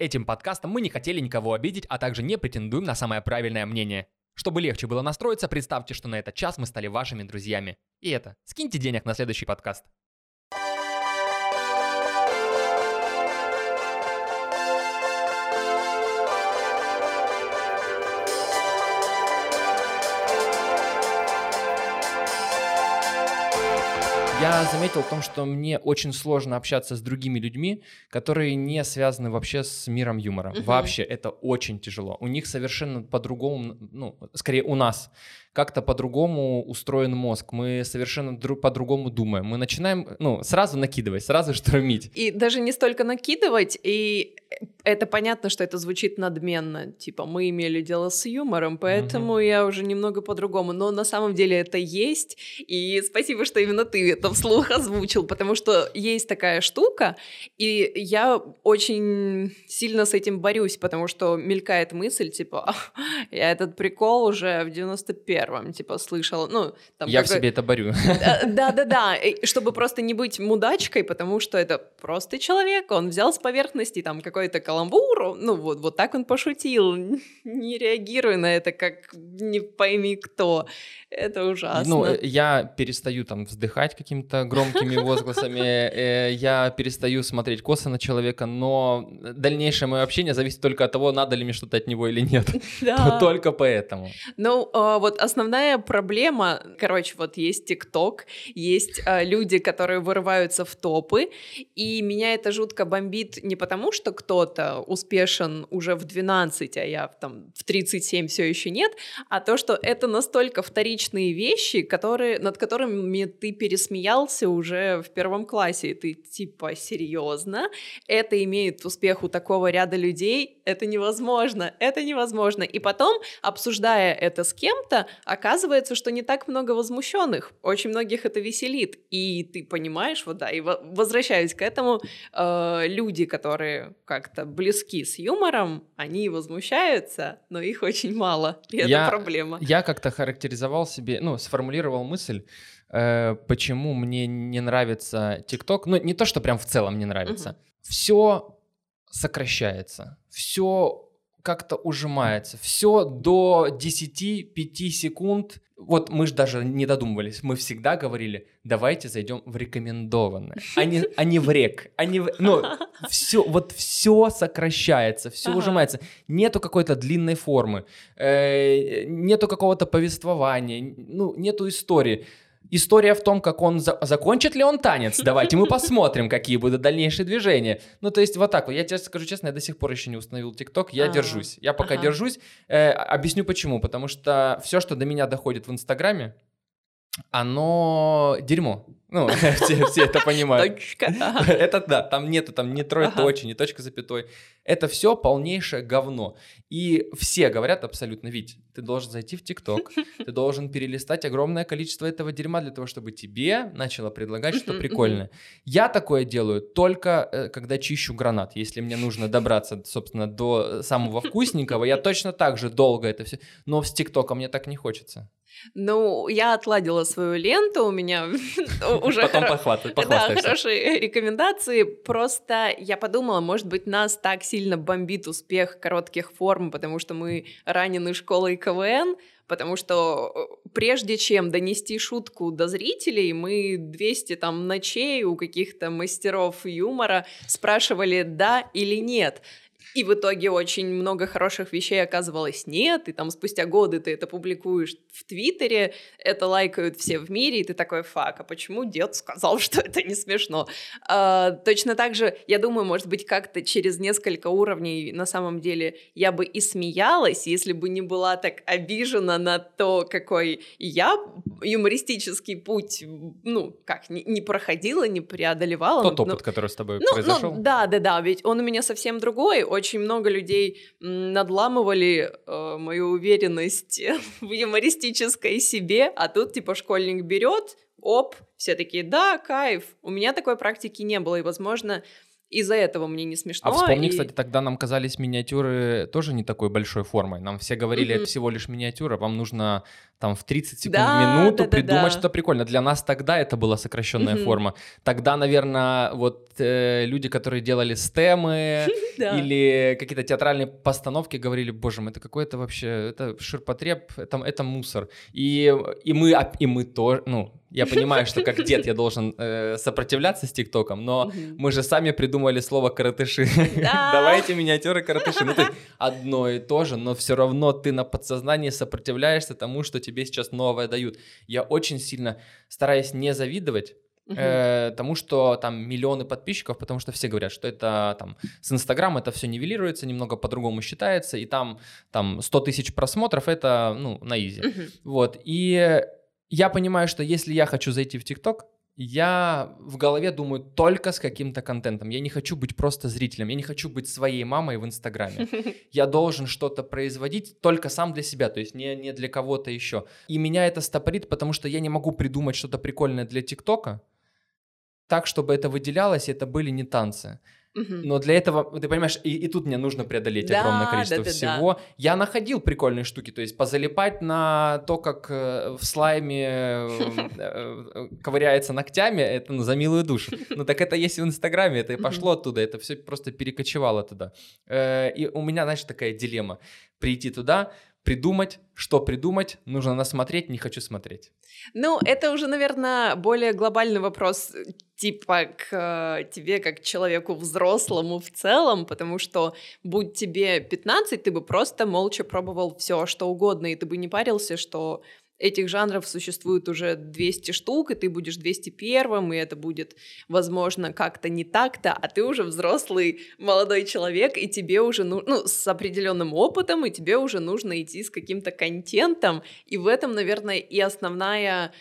Этим подкастом мы не хотели никого обидеть, а также не претендуем на самое правильное мнение. Чтобы легче было настроиться, представьте, что на этот час мы стали вашими друзьями. И это, скиньте денег на следующий подкаст. Я заметил в том, что мне очень сложно общаться с другими людьми, которые не связаны вообще с миром юмора. Мгм. Вообще, это очень тяжело. У них совершенно по-другому, ну, скорее у нас, как-то по-другому устроен мозг. Мы совершенно дру- по-другому думаем. Мы начинаем, ну, сразу накидывать, сразу штормить. И даже не столько накидывать, и это понятно, что это звучит надменно. Типа, мы имели дело с юмором, поэтому я уже немного по-другому. Но на самом деле это есть. И спасибо, что именно ты это вслух озвучил, потому что есть такая штука, и я очень сильно с этим борюсь, потому что мелькает мысль, типа, «Ах, я этот прикол уже в 91-м, типа, слышала. Ну, там Я в какой- себе это борю. да, да, да, чтобы просто не быть мудачкой, потому что это просто человек, он взял с поверхности там какой-то каламбур, ну вот, вот так он пошутил, не реагируй на это, как не пойми кто, это ужасно. Ну, э, я перестаю там вздыхать какими-то громкими возгласами, э, я перестаю смотреть косо на человека, но дальнейшее мое общение зависит только от того, надо ли мне что-то от него или нет. Только поэтому. Ну, а, вот основная проблема, короче, вот есть ТикТок, есть а, люди, которые вырываются в топы, и меня это жутко бомбит не потому, что кто-то успешен уже в 12, а я там в 37 все еще нет, а то, что это настолько вторичные вещи, которые, над которыми ты пересмеялся уже в первом классе, и ты типа, серьезно? Это имеет успех у такого ряда людей? Это невозможно, это невозможно. И потом, обсуждая это с кем-то, оказывается, что не так много возмущенных. Очень многих это веселит. И ты понимаешь, вот да, и во- возвращаюсь к этому, э, люди, которые как-то близки с юмором, они возмущаются, но их очень мало. И это Я- проблема. Я как-то характеризовал себе, ну, сформулировал мысль, э, почему мне не нравится ТикТок. Ну, не то, что прям в целом не нравится. Все сокращается, все как-то ужимается, все до 10-5 секунд. Вот мы же даже не додумывались, мы всегда говорили, давайте зайдем в рекомендованное, а не, а не в рек. А не в- ну, все, вот все сокращается, все Ага. ужимается. Нету какой-то длинной формы, э, нету какого-то повествования, ну, нету истории. История в том, как он за- закончит ли он танец. Давайте мы посмотрим, какие будут дальнейшие движения. Ну, то есть вот так вот. Я тебе скажу честно, я до сих пор еще не установил ТикТок. Я А, держусь. Я пока ага. держусь. Э, объясню почему. Потому что все, что до меня доходит в Инстаграме, оно дерьмо. Ну, все, все это понимают. Точка. Ага. Это да, там нету там ни троеточия, ни точка запятой. Это все полнейшее говно. И все говорят абсолютно, Вить, ты должен зайти в ТикТок, ты должен перелистать огромное количество этого дерьма для того, чтобы тебе начало предлагать что Мгм, прикольное. Я такое делаю только э, когда чищу гранат. Если мне нужно добраться, собственно, до самого вкусненького, я точно так же долго это все. Но с ТикТоком мне так не хочется. Ну, я отладила свою ленту, у меня уже Потом хоро- похват- Да, хорошие рекомендации. Просто я подумала, может быть, нас так сильно бомбит успех коротких форм, потому что мы ранены школой КВН, потому что э, прежде чем донести шутку до зрителей, мы 200 там ночей у каких-то мастеров юмора спрашивали «да» или «нет». И в итоге очень много хороших вещей оказывалось нет, и там спустя годы ты это публикуешь в Твиттере, это лайкают все в мире, и ты такой, фак, а почему дед сказал, что это не смешно? А, точно так же, я думаю, может быть, как-то через несколько уровней на самом деле я бы и смеялась, если бы не была так обижена на то, какой я юмористический путь, ну, как, не, не проходила, не преодолевала. Тот Ну, опыт, который с тобой ну, произошел. ну, да, да, да, ведь он у меня совсем другой. Очень много людей надламывали э, мою уверенность в юмористической себе, а тут типа школьник берет, оп, все такие, да, кайф. У меня такой практики не было, и, возможно, из-за этого мне не смешно. А вспомни, и... кстати, тогда нам казались миниатюры тоже не такой большой формой. Нам все говорили, это всего лишь миниатюра, вам нужно там в 30 секунд Да, минуту да, да, придумать да. что-то прикольное. Для нас тогда это была сокращенная Мгм. форма. Тогда, наверное, вот э, люди, которые делали стемы Да. или какие-то театральные постановки, говорили, боже мой, это какой-то вообще, это ширпотреб, это, это мусор. И, и мы, и мы тоже, ну, я понимаю, что как дед я должен э, сопротивляться с ТикТоком, но мы же сами придумали слово коротыши. Да. Давайте миниатюры коротыши. Ну, есть одно и то же, но все равно ты на подсознании сопротивляешься тому, что тебе сейчас новое дают. Я очень сильно стараюсь не завидовать э, тому, что там миллионы подписчиков, потому что все говорят, что это там с Инстаграм это все нивелируется, немного по-другому считается, и там, там 100 тысяч просмотров это, ну, на изи. Вот, и я понимаю, что если я хочу зайти в ТикТок, я в голове думаю только с каким-то контентом. Я не хочу быть просто зрителем, я не хочу быть своей мамой в Инстаграме. Я должен что-то производить только сам для себя, то есть не, не для кого-то еще. И меня это стопорит, потому что я не могу придумать что-то прикольное для ТикТока, так, чтобы это выделялось, и это были не танцы. Но для этого, ты понимаешь, и, и тут мне нужно преодолеть Да, огромное количество да-да-да. всего. Я находил прикольные штуки, то есть позалипать на то, как э, в слайме э, э, ковыряется ногтями, это ну, за милую душу. Ну так это есть в Инстаграме, это и пошло оттуда, это все просто перекочевало туда. И у меня, знаешь, такая дилемма. Прийти туда, придумать, что придумать, нужно насмотреть, не хочу смотреть. Ну, это уже, наверное, более глобальный вопрос, э, типа к э, тебе как человеку взрослому в целом, потому что будь тебе 15, ты бы просто молча пробовал все, что угодно, и ты бы не парился, что этих жанров существует уже 200 штук, и ты будешь 201, и это будет, возможно, как-то не так-то, а ты уже взрослый молодой человек, и тебе уже, ну, ну, с определенным опытом, и тебе уже нужно идти с каким-то контентом, и в этом, наверное, и основная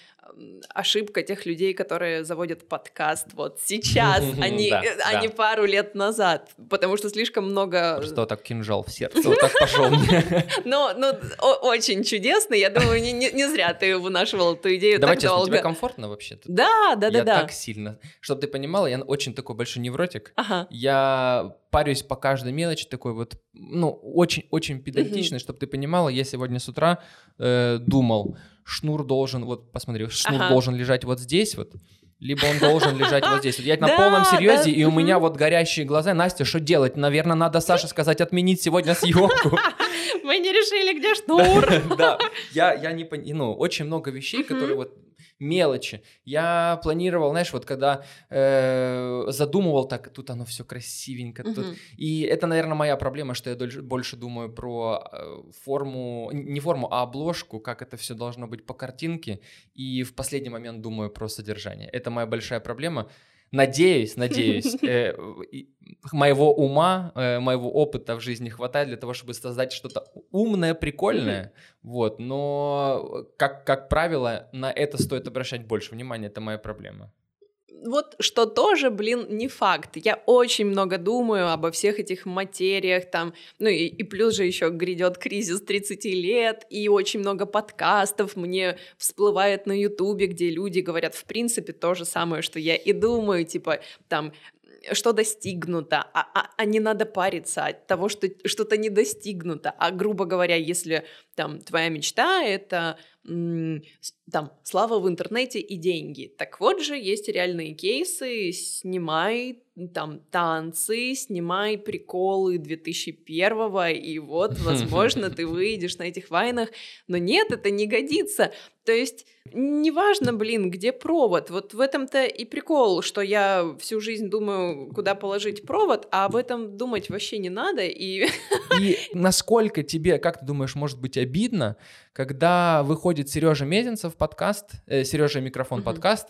ошибка тех людей, которые заводят подкаст вот сейчас, а не, э, а не пару лет назад, потому что слишком много... Просто вот так кинжал в сердце, вот так пошел мне. Но о- очень чудесно, я думаю, не, не- зря ты вынашивал эту идею Давай так долго. тебе комфортно вообще? Да, да, да, я да. так сильно. Чтобы ты понимала, я очень такой большой невротик. Я парюсь по каждой мелочи, такой вот, ну, очень-очень педантичный, чтобы ты понимала, я сегодня с утра э, думал, шнур должен, вот посмотри, шнур Ага. должен лежать вот здесь вот, либо он должен лежать вот здесь. Вот я на полном серьезе, и у меня вот горящие глаза. Настя, что делать? Наверное, надо Саше сказать отменить сегодня съемку. Мы не решили, где шнур. Да, я, я не понимаю, ну, очень много вещей, которые вот мелочи. Я планировал, знаешь, вот когда э, задумывал так, тут оно все красивенько, тут Мгм. и это, наверное, моя проблема, что я дольше- больше думаю про э, форму, не форму, а обложку, как это все должно быть по картинке, и в последний момент думаю про содержание. Это моя большая проблема. Надеюсь, надеюсь, э, моего ума, э, моего опыта в жизни хватает для того, чтобы создать что-то умное, прикольное, вот. Но как как правило, на это стоит обращать больше внимания. Это моя проблема. Вот что тоже, блин, не факт. Я очень много думаю обо всех этих материях, там, ну и, и плюс же еще грядет кризис 30 лет, и очень много подкастов мне всплывает на Ютубе, где люди говорят, в принципе, то же самое, что я и думаю, типа, там, что достигнуто, а, а- а не надо париться от того, что что-то не достигнуто. А грубо говоря, если там твоя мечта — это там слава в интернете и деньги. Так вот же есть реальные кейсы. Снимай там танцы, снимай приколы 2001 и вот, возможно, ты выйдешь на этих вайнах. Но нет, это не годится. То есть неважно, блин, где провод. Вот в этом-то и прикол, что я всю жизнь думаю, куда положить провод, а об этом думать вообще не надо. И И насколько тебе, как ты думаешь, может быть обидно, когда выходит Сережа Мезенцев подкаст, Сережа Микрофон Мгм. подкаст,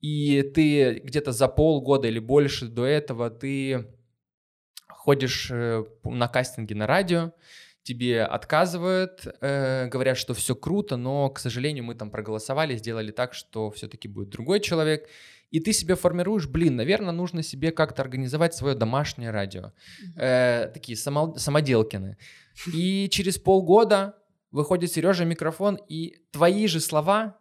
и ты где-то за полгода или больше до этого ты ходишь э, на кастинги на радио, тебе отказывают, э, говорят, что все круто, но, к сожалению, мы там проголосовали, сделали так, что все-таки будет другой человек. И ты себе формируешь, блин, наверное, нужно себе как-то организовать свое домашнее радио. Э, такие само- самоделкины. И через полгода выходит Сережа микрофон, и твои же слова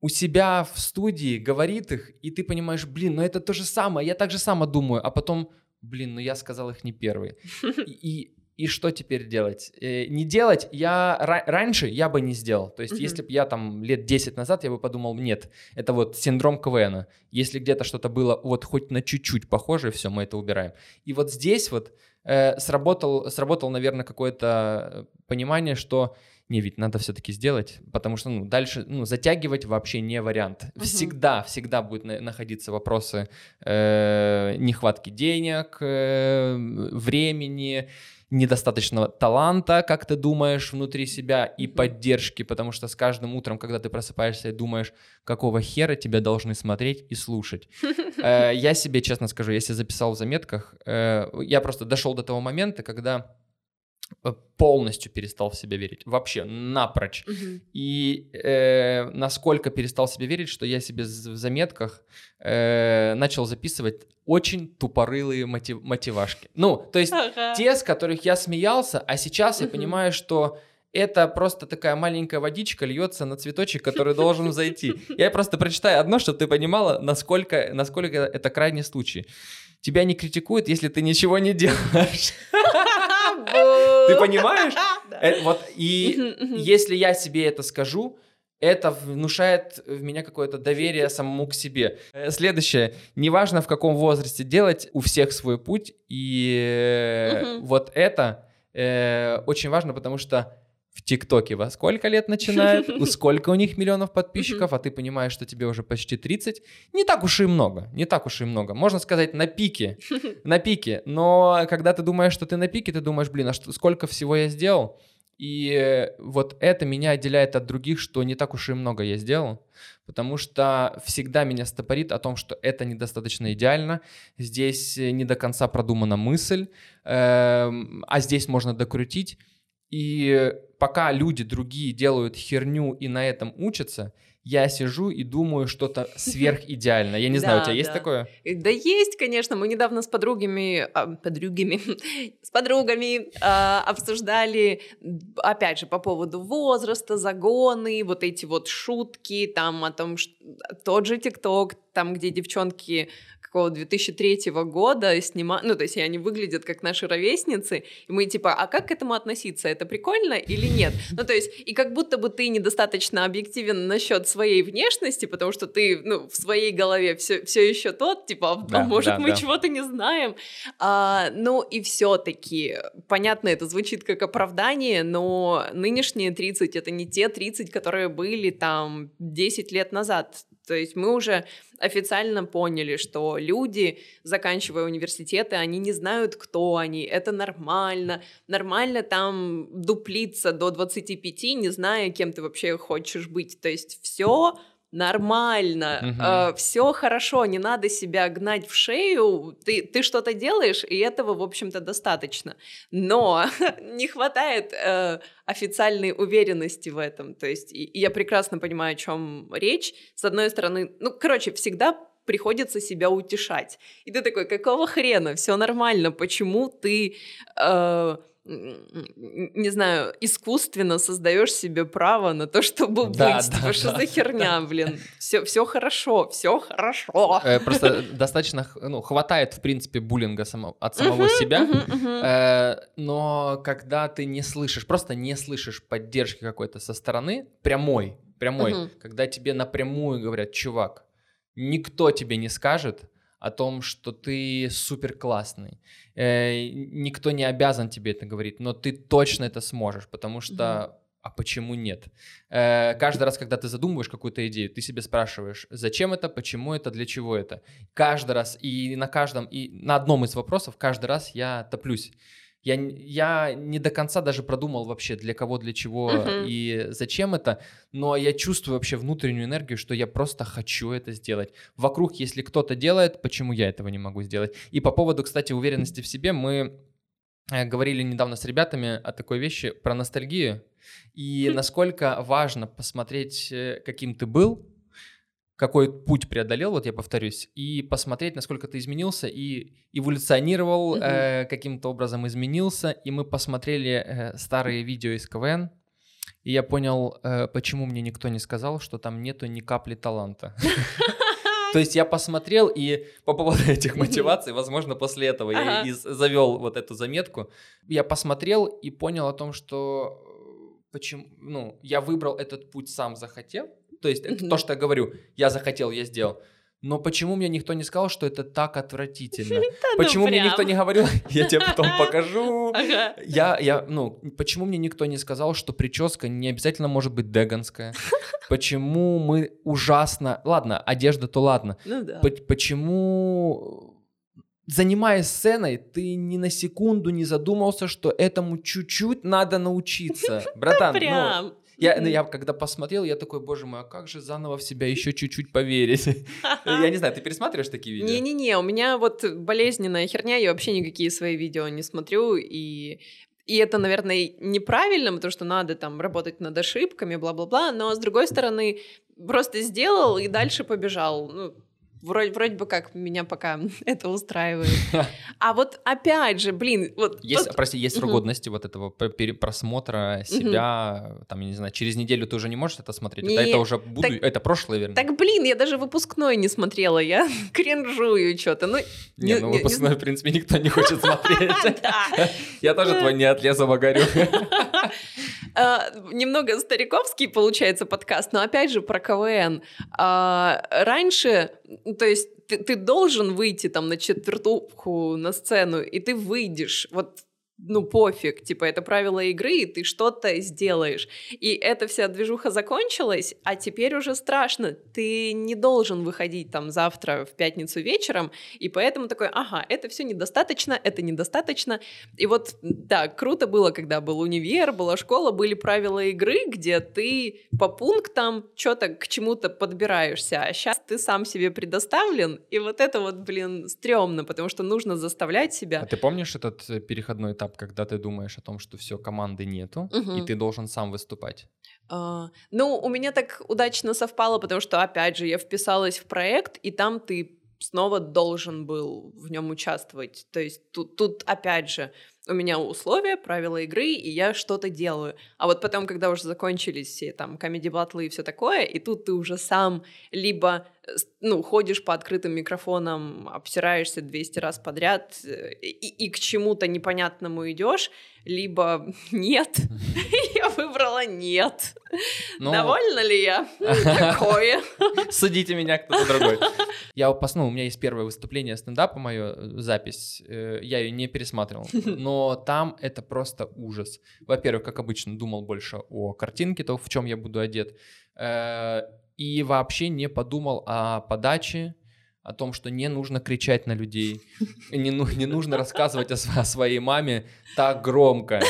у себя в студии говорит их, и ты понимаешь, блин, ну это то же самое, я так же само думаю, а потом блин, ну я сказал их не первый. И, и что теперь делать? Э, не делать я раньше я бы не сделал. То есть, mm-hmm. если бы я там лет 10 назад, я бы подумал, нет, это вот синдром КВН. Если где-то что-то было вот хоть на чуть-чуть похоже, все, мы это убираем. И вот здесь вот э, сработал, сработал, наверное, какое-то понимание, что не, ведь надо все-таки сделать, потому что ну, дальше ну, затягивать вообще не вариант. Угу. Всегда, всегда будут на- находиться вопросы э, нехватки денег, э, времени, недостаточного таланта, как ты думаешь, внутри себя, и поддержки, потому что с каждым утром, когда ты просыпаешься и думаешь, какого хера тебя должны смотреть и слушать. Э, я себе, честно скажу, если записал в заметках, э, я просто дошел до того момента, когда полностью перестал в себя верить, вообще напрочь. Угу. И э, насколько перестал в себя верить, что я себе в заметках э, начал записывать очень тупорылые мотив мотивашки. Ну, то есть ага. те, с которых я смеялся, а сейчас угу. я понимаю, что это просто такая маленькая водичка льется на цветочек, который должен зайти. Я просто прочитаю одно, чтобы ты понимала, насколько, насколько это крайний случай. Тебя не критикуют, если ты ничего не делаешь. Ты понимаешь? Э, вот и если я себе это скажу, это внушает в меня какое-то доверие самому к себе. Э, следующее. Неважно, в каком возрасте делать, у всех свой путь. И вот это э, очень важно, потому что в ТикТоке во сколько лет начинают, сколько у них миллионов подписчиков, а ты понимаешь, что тебе уже почти 30. Не так уж и много, не так уж и много. Можно сказать, на пике, на пике. Но когда ты думаешь, что ты на пике, ты думаешь, блин, а что, сколько всего я сделал? И вот это меня отделяет от других, что не так уж и много я сделал, потому что всегда меня стопорит о том, что это недостаточно идеально, здесь не до конца продумана мысль, эм, а здесь можно докрутить. И пока люди другие делают херню и на этом учатся, я сижу и думаю что-то сверхидеальное. Я не знаю, у тебя есть такое? Да есть, конечно. Мы недавно с подругами, а, подругами, с подругами а, обсуждали, опять же, по поводу возраста, загоны, вот эти вот шутки, там о том, что тот же ТикТок, там, где девчонки какого 2003 года снимают, ну, то есть они выглядят как наши ровесницы, и мы типа, а как к этому относиться? Это прикольно или нет? Ну, то есть, и как будто бы ты недостаточно объективен насчет своей внешности, потому что ты, ну, в своей голове все, все еще тот, типа, а да, может, да, мы да. чего-то не знаем. А, ну, и все-таки, понятно, это звучит как оправдание, но нынешние 30 — это не те 30, которые были там 10 лет назад. То есть мы уже официально поняли, что люди, заканчивая университеты, они не знают, кто они. Это нормально. Нормально там дуплиться до 25, не зная, кем ты вообще хочешь быть. То есть все нормально, угу. э, все хорошо, не надо себя гнать в шею, ты, ты что-то делаешь, и этого, в общем-то, достаточно. Но не хватает э, официальной уверенности в этом. То есть и, и я прекрасно понимаю, о чем речь. С одной стороны, ну, короче, всегда приходится себя утешать. И ты такой, какого хрена, все нормально, почему ты... Э, не знаю, искусственно создаешь себе право на то, чтобы да, быть. Да, типа, да. что за херня, блин? Все, все хорошо, все хорошо. Э, просто достаточно, ну, хватает, в принципе, буллинга само, от самого себя, э, но когда ты не слышишь, просто не слышишь поддержки какой-то со стороны, прямой, прямой, когда тебе напрямую говорят, чувак, никто тебе не скажет, о том, что ты супер классный. Э, никто не обязан тебе это говорить, но ты точно это сможешь, потому что mm-hmm. а почему нет? Э, каждый раз, когда ты задумываешь какую-то идею, ты себе спрашиваешь, зачем это, почему это, для чего это. Каждый раз и на каждом и на одном из вопросов каждый раз я топлюсь. Я, я не до конца даже продумал вообще, для кого, для чего uh-huh. и зачем это, но я чувствую вообще внутреннюю энергию, что я просто хочу это сделать. Вокруг, если кто-то делает, почему я этого не могу сделать? И по поводу, кстати, уверенности в себе, мы э, говорили недавно с ребятами о такой вещи, про ностальгию, и насколько важно посмотреть, э, каким ты был, какой путь преодолел, вот я повторюсь, и посмотреть, насколько ты изменился и эволюционировал, mm-hmm. э, каким-то образом изменился. И мы посмотрели э, старые видео из КВН, и я понял, э, почему мне никто не сказал, что там нету ни капли таланта. То есть я посмотрел и по поводу этих мотиваций, возможно, после этого я и завел вот эту заметку. Я посмотрел и понял о том, что э, почему, ну, я выбрал этот путь сам захотел. То есть это то, что я говорю, я захотел, я сделал. Но почему мне никто не сказал, что это так отвратительно? Ну почему мне никто не говорил, я тебе потом покажу? Я, я, ну, почему мне никто не сказал, что прическа не обязательно может быть деганская? Почему мы ужасно... Ладно, одежда то ладно. Ну. Почему занимаясь сценой, ты ни на секунду не задумался, что этому чуть-чуть надо научиться. Братан, ну. Я, ну, я когда посмотрел, я такой, боже мой, а как же заново в себя еще чуть-чуть поверить? Я не знаю, ты пересматриваешь такие видео? Не-не-не, у меня вот болезненная херня, я вообще никакие свои видео не смотрю, и и это, наверное, неправильно, потому что надо там работать над ошибками, бла-бла-бла, но с другой стороны, просто сделал и дальше побежал. Ну, Вроде, вроде бы как меня пока это устраивает. А вот опять же, блин, вот... Есть, вот- прости, есть срок годности вот этого просмотра себя, там, я не знаю, через неделю ты уже не можешь это смотреть, это, Не, это уже буду, так- это прошлое, верно? Так, блин, я даже выпускной не смотрела, я кринжую что-то. Ну, не, не- ну не- не выпускной, в принципе, никто не хочет смотреть. Я тоже твой не от леса Немного стариковский получается подкаст, но опять же про КВН. А, Раньше, ну, то есть ты, ты должен выйти там на четвертуху на сцену, и ты выйдешь. Вот ну пофиг, типа это правила игры, и ты что-то сделаешь. И эта вся движуха закончилась, а теперь уже страшно. Ты не должен выходить там завтра в пятницу вечером, и поэтому такой, ага, это все недостаточно, это недостаточно. И вот, да, круто было, когда был универ, была школа, были правила игры, где ты по пунктам что-то к чему-то подбираешься, а сейчас ты сам себе предоставлен, и вот это вот, блин, стрёмно, потому что нужно заставлять А себя. ты помнишь этот э, переходной этап, когда ты думаешь о том, что все, команды нету, Мгм. и ты должен сам выступать? А, ну, у меня так удачно совпало, потому что, опять же, я вписалась в проект, и там ты снова должен был в нем участвовать. То есть тут, тут опять же, у меня условия, правила игры, и я что-то делаю. А вот потом, когда уже закончились все там комедий-батлы и все такое, и тут ты уже сам либо ну, ходишь по открытым микрофонам, обсираешься 200 раз подряд э, и, и к чему-то непонятному идешь, либо нет. Я выбрала нет. Ну, Довольна ли я? Ну, Такое. Судите меня кто-то другой. Я ну, у меня есть первое выступление стендапа, мое запись. э, Я ее не пересматривал. Но там это просто ужас. Во-первых, как обычно, думал больше о картинке, то, в чем я буду одет. Э, И вообще не подумал о подаче, о том, что не нужно кричать на людей, не, ну- не нужно рассказывать о, о своей маме так громко.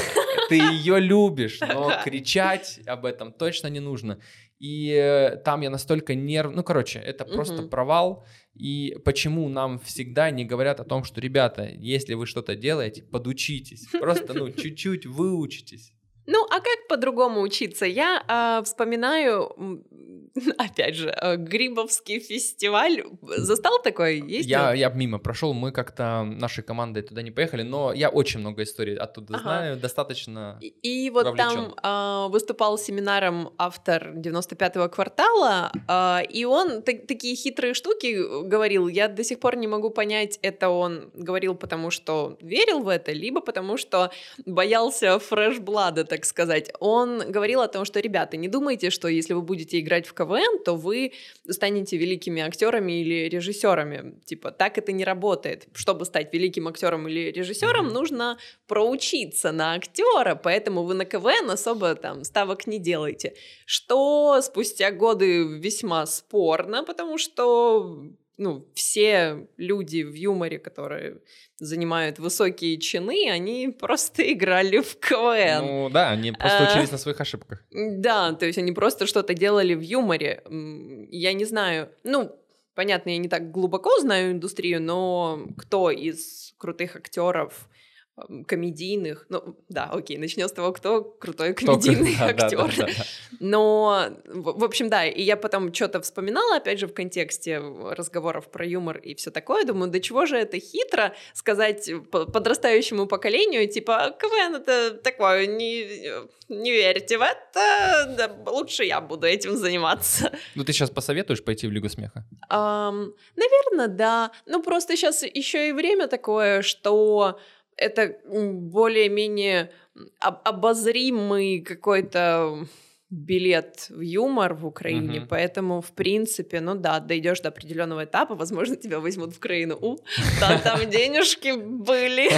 Ты ее любишь, но кричать об этом точно не нужно. И э, там я настолько нерв... Ну, короче, это просто Мгм. провал. И почему нам всегда не говорят о том, что, ребята, если вы что-то делаете, подучитесь. Просто, ну, чуть-чуть выучитесь. Ну, а как по-другому учиться? Я а, вспоминаю, опять же, а, Грибовский фестиваль. Застал такой? Ездил? Я, я мимо прошел, мы как-то нашей командой туда не поехали, но я очень много историй оттуда Ага. знаю, достаточно... И, и вот там вовлечён. а, выступал семинаром автор 95-го квартала, а, и он та- такие хитрые штуки говорил. Я до сих пор не могу понять, это он говорил потому, что верил в это, либо потому, что боялся фреш-блада, так сказать. Он говорил о том, что, ребята, не думайте, что если вы будете играть в КВН, то вы станете великими актерами или режиссерами. Типа, так это не работает. Чтобы стать великим актером или режиссером, нужно проучиться на актера, поэтому вы на КВН особо там ставок не делаете. Что спустя годы весьма спорно, потому что ну, все люди в юморе, которые занимают высокие чины, они просто играли в КВН. Ну да, они просто А. учились на своих ошибках. Да, то есть они просто что-то делали в юморе. Я не знаю, ну, понятно, я не так глубоко знаю индустрию, но кто из крутых актеров комедийных. Ну, да, окей, начнем с того, кто крутой комедийный кто, актер. Да, да, да. Но, в, в общем, да, и я потом что-то вспоминала, опять же, в контексте разговоров про юмор и все такое. Думаю, до чего же это хитро сказать подрастающему поколению, типа, КВН это такое, не, не верьте в это, да, лучше я буду этим заниматься. Ну, ты сейчас посоветуешь пойти в Лигу смеха? Um, наверное, да. Ну, просто сейчас еще и время такое, что это более-менее обозримый какой-то билет в юмор в Украине, uh-huh. поэтому, в принципе, ну да, дойдешь до определенного этапа, возможно, тебя возьмут в Украину. У, да, там денежки были,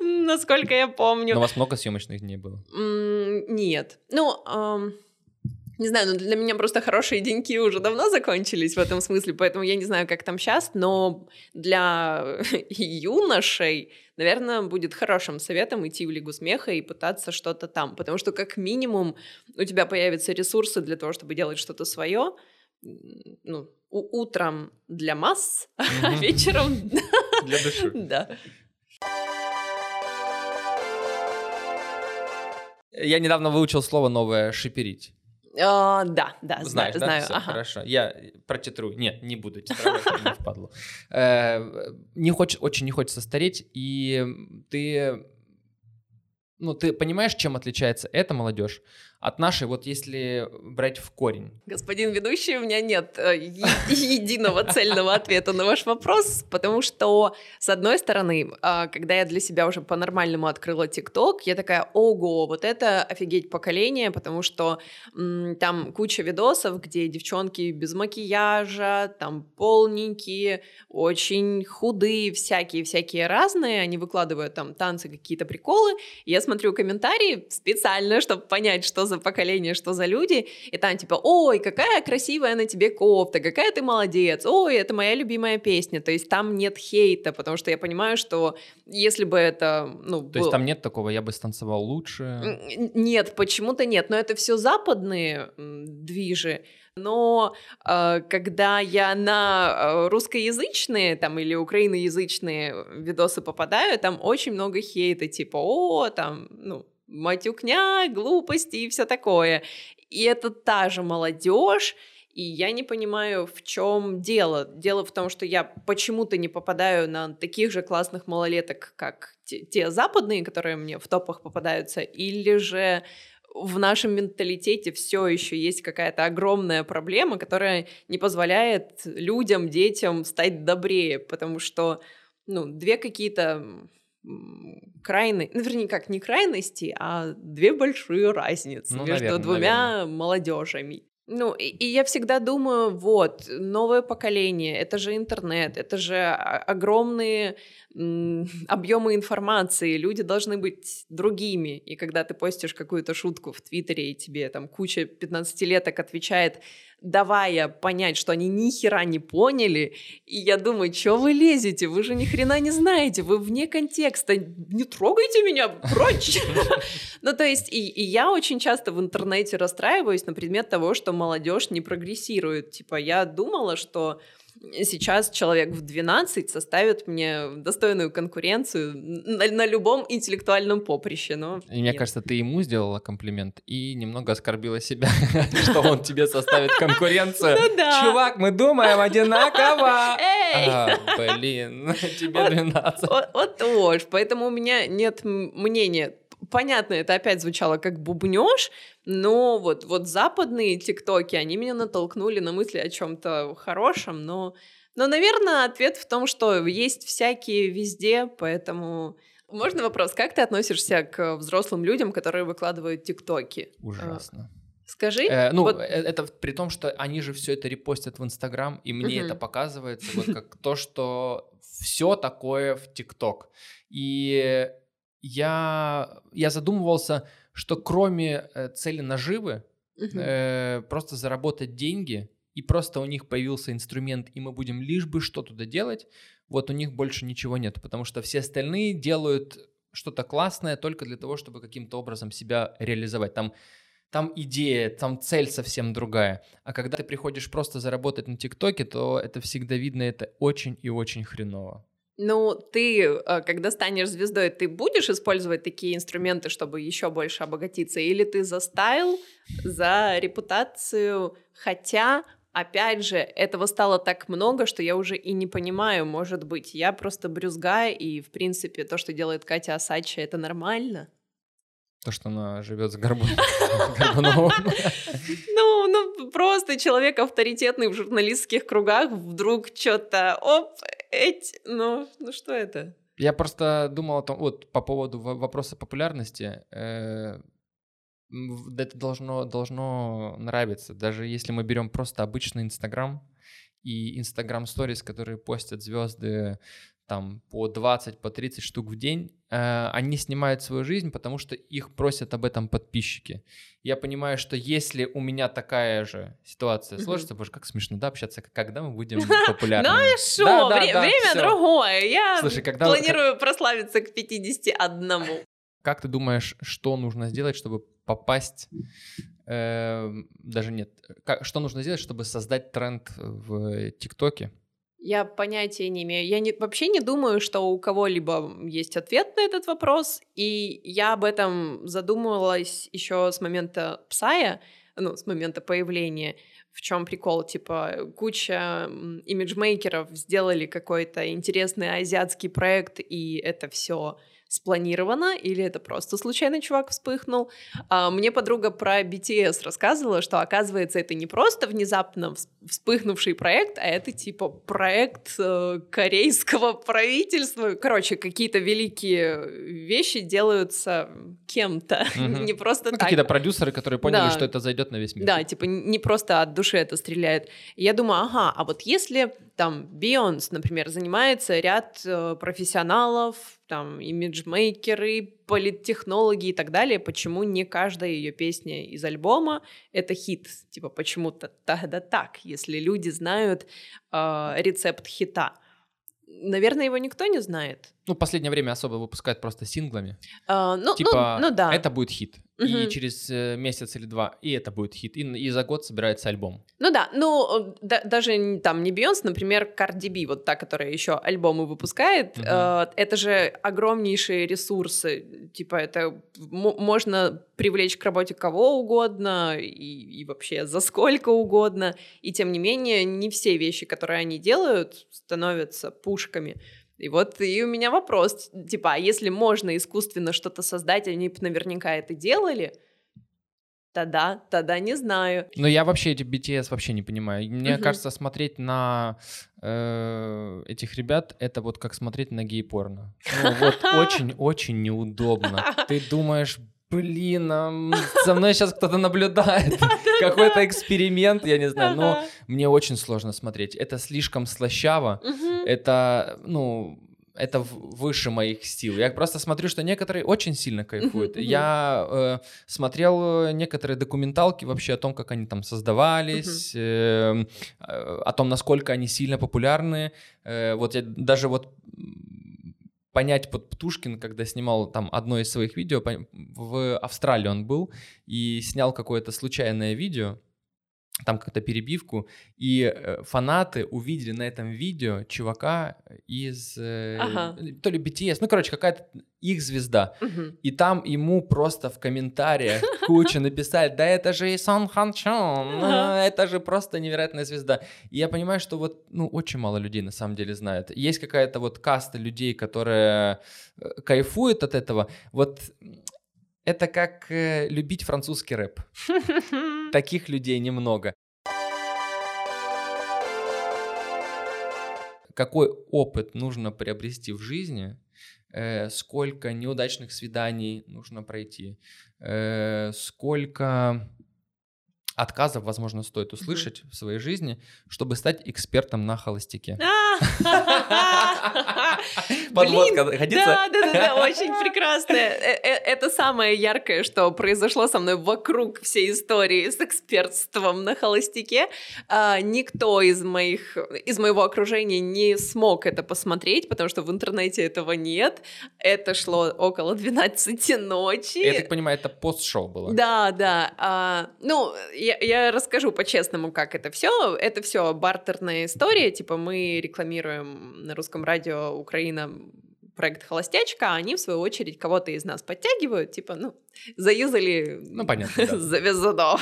насколько я помню. Но у вас много съемочных дней было? Нет. Ну, не знаю, но для меня просто хорошие деньки уже давно закончились в этом смысле, поэтому я не знаю, как там сейчас, но для юношей, наверное, будет хорошим советом идти в Лигу смеха и пытаться что-то там, потому что как минимум у тебя появятся ресурсы для того, чтобы делать что-то свое, ну, утром для масс, а вечером для души. Да. Я недавно выучил слово новое «шиперить». А, да, да, Знаешь, знаю, да? знаю. ага. Хорошо. Я протитрую. Нет, не буду титровать, не впадлу. Э, не хочешь, очень не хочется стареть, и ты ну, ты понимаешь, чем отличается эта молодежь от нашей, вот если брать в корень? Господин ведущий, у меня нет э, единого цельного ответа на ваш вопрос, потому что, с одной стороны, а, когда я для себя уже по-нормальному открыла ТикТок, я такая, ого, вот это офигеть поколение, потому что там куча видосов, где девчонки без макияжа, там полненькие, очень худые, всякие-всякие разные, они выкладывают там танцы, какие-то приколы, я смотрю комментарии специально, чтобы понять, что за поколение, что за люди, и там типа, ой, какая красивая на тебе кофта, какая ты молодец, ой, это моя любимая песня, то есть там нет хейта, потому что я понимаю, что если бы это, ну... То был... есть там нет такого, я бы станцевал лучше? Нет, почему-то нет, но это все западные движи, но э, когда я на э, русскоязычные там или украиноязычные видосы попадаю, там очень много хейта, типа, о, там, ну, матюкня, глупости и все такое. И это та же молодежь, и я не понимаю, в чем дело. Дело в том, что я почему-то не попадаю на таких же классных малолеток, как те, те западные, которые мне в топах попадаются, или же в нашем менталитете все еще есть какая-то огромная проблема, которая не позволяет людям, детям стать добрее, потому что ну, две какие-то крайны, ну, вернее, как не крайности, а две большие разницы ну, между наверное, двумя наверное. молодежами. Ну, и, и я всегда думаю, вот, новое поколение, это же интернет, это же огромные объемы информации, люди должны быть другими. И когда ты постишь какую-то шутку в Твиттере, и тебе там куча 15-леток отвечает, давая понять, что они ни хера не поняли, и я думаю, что вы лезете, вы же ни хрена не знаете, вы вне контекста, не трогайте меня, прочь. Ну, то есть, и, я очень часто в интернете расстраиваюсь на предмет того, что молодежь не прогрессирует. Типа, я думала, что сейчас человек в 12 составит мне достойную конкуренцию на, на любом интеллектуальном поприще. Но мне кажется, ты ему сделала комплимент и немного оскорбила себя, что он тебе составит конкуренцию. Ну Чувак, мы думаем одинаково. Блин, тебе 12. Вот тоже, поэтому у меня нет мнения понятно, это опять звучало как бубнеж, но вот, вот западные тиктоки, они меня натолкнули на мысли о чем-то хорошем, но, но, наверное, ответ в том, что есть всякие везде, поэтому... Можно вопрос, как ты относишься к взрослым людям, которые выкладывают тиктоки? Ужасно. Скажи. Э, ну, вот... Э, это при том, что они же все это репостят в Инстаграм, и мне это показывается вот как то, что все такое в ТикТок. И я, я задумывался, что кроме э, цели наживы, угу. э, просто заработать деньги, и просто у них появился инструмент, и мы будем лишь бы что туда делать, вот у них больше ничего нет, потому что все остальные делают что-то классное только для того, чтобы каким-то образом себя реализовать. Там, там идея, там цель совсем другая. А когда ты приходишь просто заработать на ТикТоке, то это всегда видно, это очень и очень хреново. Ну, ты, э, когда станешь звездой, ты будешь использовать такие инструменты, чтобы еще больше обогатиться? Или ты за стайл, за репутацию? Хотя, опять же, этого стало так много, что я уже и не понимаю, может быть, я просто брюзга, и, в принципе, то, что делает Катя Асачи, это нормально? То, что она живет с Горбуновым. Ну, ну, просто человек авторитетный в журналистских кругах вдруг что-то, оп, эти, ну, ну что это? Я просто думал о том, вот по поводу вопроса популярности, э, это должно, должно нравиться. Даже если мы берем просто обычный Инстаграм и Инстаграм сторис, которые постят звезды там по 20, по 30 штук в день, э, они снимают свою жизнь, потому что их просят об этом подписчики. Я понимаю, что если у меня такая же ситуация сложится, боже, как смешно, да, общаться, когда мы будем популярны. Ну и что, время другое, я планирую прославиться к 51. Как ты думаешь, что нужно сделать, чтобы попасть, э, даже нет, как, что нужно сделать, чтобы создать тренд в ТикТоке? Я понятия не имею. Я не, вообще не думаю, что у кого-либо есть ответ на этот вопрос. И я об этом задумывалась еще с момента Псая, ну, с момента появления. В чем прикол? Типа, куча имиджмейкеров сделали какой-то интересный азиатский проект, и это все спланировано, или это просто случайно чувак вспыхнул. А, мне подруга про BTS рассказывала, что, оказывается, это не просто внезапно вспыхнувший проект, а это типа проект э, корейского правительства. Короче, какие-то великие вещи делаются кем-то, mm-hmm. не просто ну, так. Какие-то продюсеры, которые поняли, да. что это зайдет на весь мир. Да, типа не просто от души это стреляет. Я думаю, ага, а вот если там Beyoncé, например, занимается ряд э, профессионалов, там, имиджмейкеры, политтехнологи и так далее, почему не каждая ее песня из альбома — это хит? Типа, почему-то тогда так, если люди знают э, рецепт хита. Наверное, его никто не знает. Ну, последнее время особо выпускают просто синглами. А, ну, типа, ну, ну да. это будет хит. Угу. И через э, месяц или два, и это будет хит. И, и за год собирается альбом. Ну да, ну да, даже там не Бейонс, например, Cardi B, вот та, которая еще альбомы выпускает, угу. э, это же огромнейшие ресурсы. Типа это можно привлечь к работе кого угодно и, и вообще за сколько угодно. И тем не менее, не все вещи, которые они делают, становятся пушками. И вот и у меня вопрос, типа, а если можно искусственно что-то создать, они наверняка это делали, тогда, тогда не знаю. Но я вообще эти BTS вообще не понимаю. Мне uh-huh. кажется, смотреть на э, этих ребят это вот как смотреть на гей-порно. Ну, вот очень-очень неудобно. Ты думаешь, блин, а со мной сейчас кто-то наблюдает, какой-то эксперимент, я не знаю, но мне очень сложно смотреть. Это слишком слащаво, это, ну, это выше моих сил. Я просто смотрю, что некоторые очень сильно кайфуют. Я э, смотрел некоторые документалки вообще о том, как они там создавались, э, о том, насколько они сильно популярны. Э, вот я даже вот понять под Птушкин, когда снимал там одно из своих видео, в Австралии он был и снял какое-то случайное видео, там как-то перебивку, и э, фанаты увидели на этом видео чувака из э, ага. то ли BTS, ну короче какая-то их звезда, угу. и там ему просто в комментариях куча написали, да это же Сон Хан Чон, ага. это же просто невероятная звезда. И я понимаю, что вот ну очень мало людей на самом деле знают. Есть какая-то вот каста людей, которые э, кайфуют от этого. Вот это как э, любить французский рэп. Таких людей немного. Какой опыт нужно приобрести в жизни, э, сколько неудачных свиданий нужно пройти, э, сколько отказов, возможно, стоит услышать в своей жизни, чтобы стать экспертом на холостяке. Подводка годится? Да, да, да, да, очень прекрасная. Э, э, это самое яркое, что произошло со мной вокруг всей истории с экспертством на холостяке. А, никто из моих, из моего окружения не смог это посмотреть, потому что в интернете этого нет. Это шло около 12 ночи. Я так понимаю, это пост-шоу было? Да, да. А, ну, я, я расскажу по-честному, как это все. Это все бартерная история. Типа мы рекламируем на русском радио Украина проект «Холостячка», а они, в свою очередь, кого-то из нас подтягивают, типа, ну, заюзали... Ну, понятно, да. Завязано.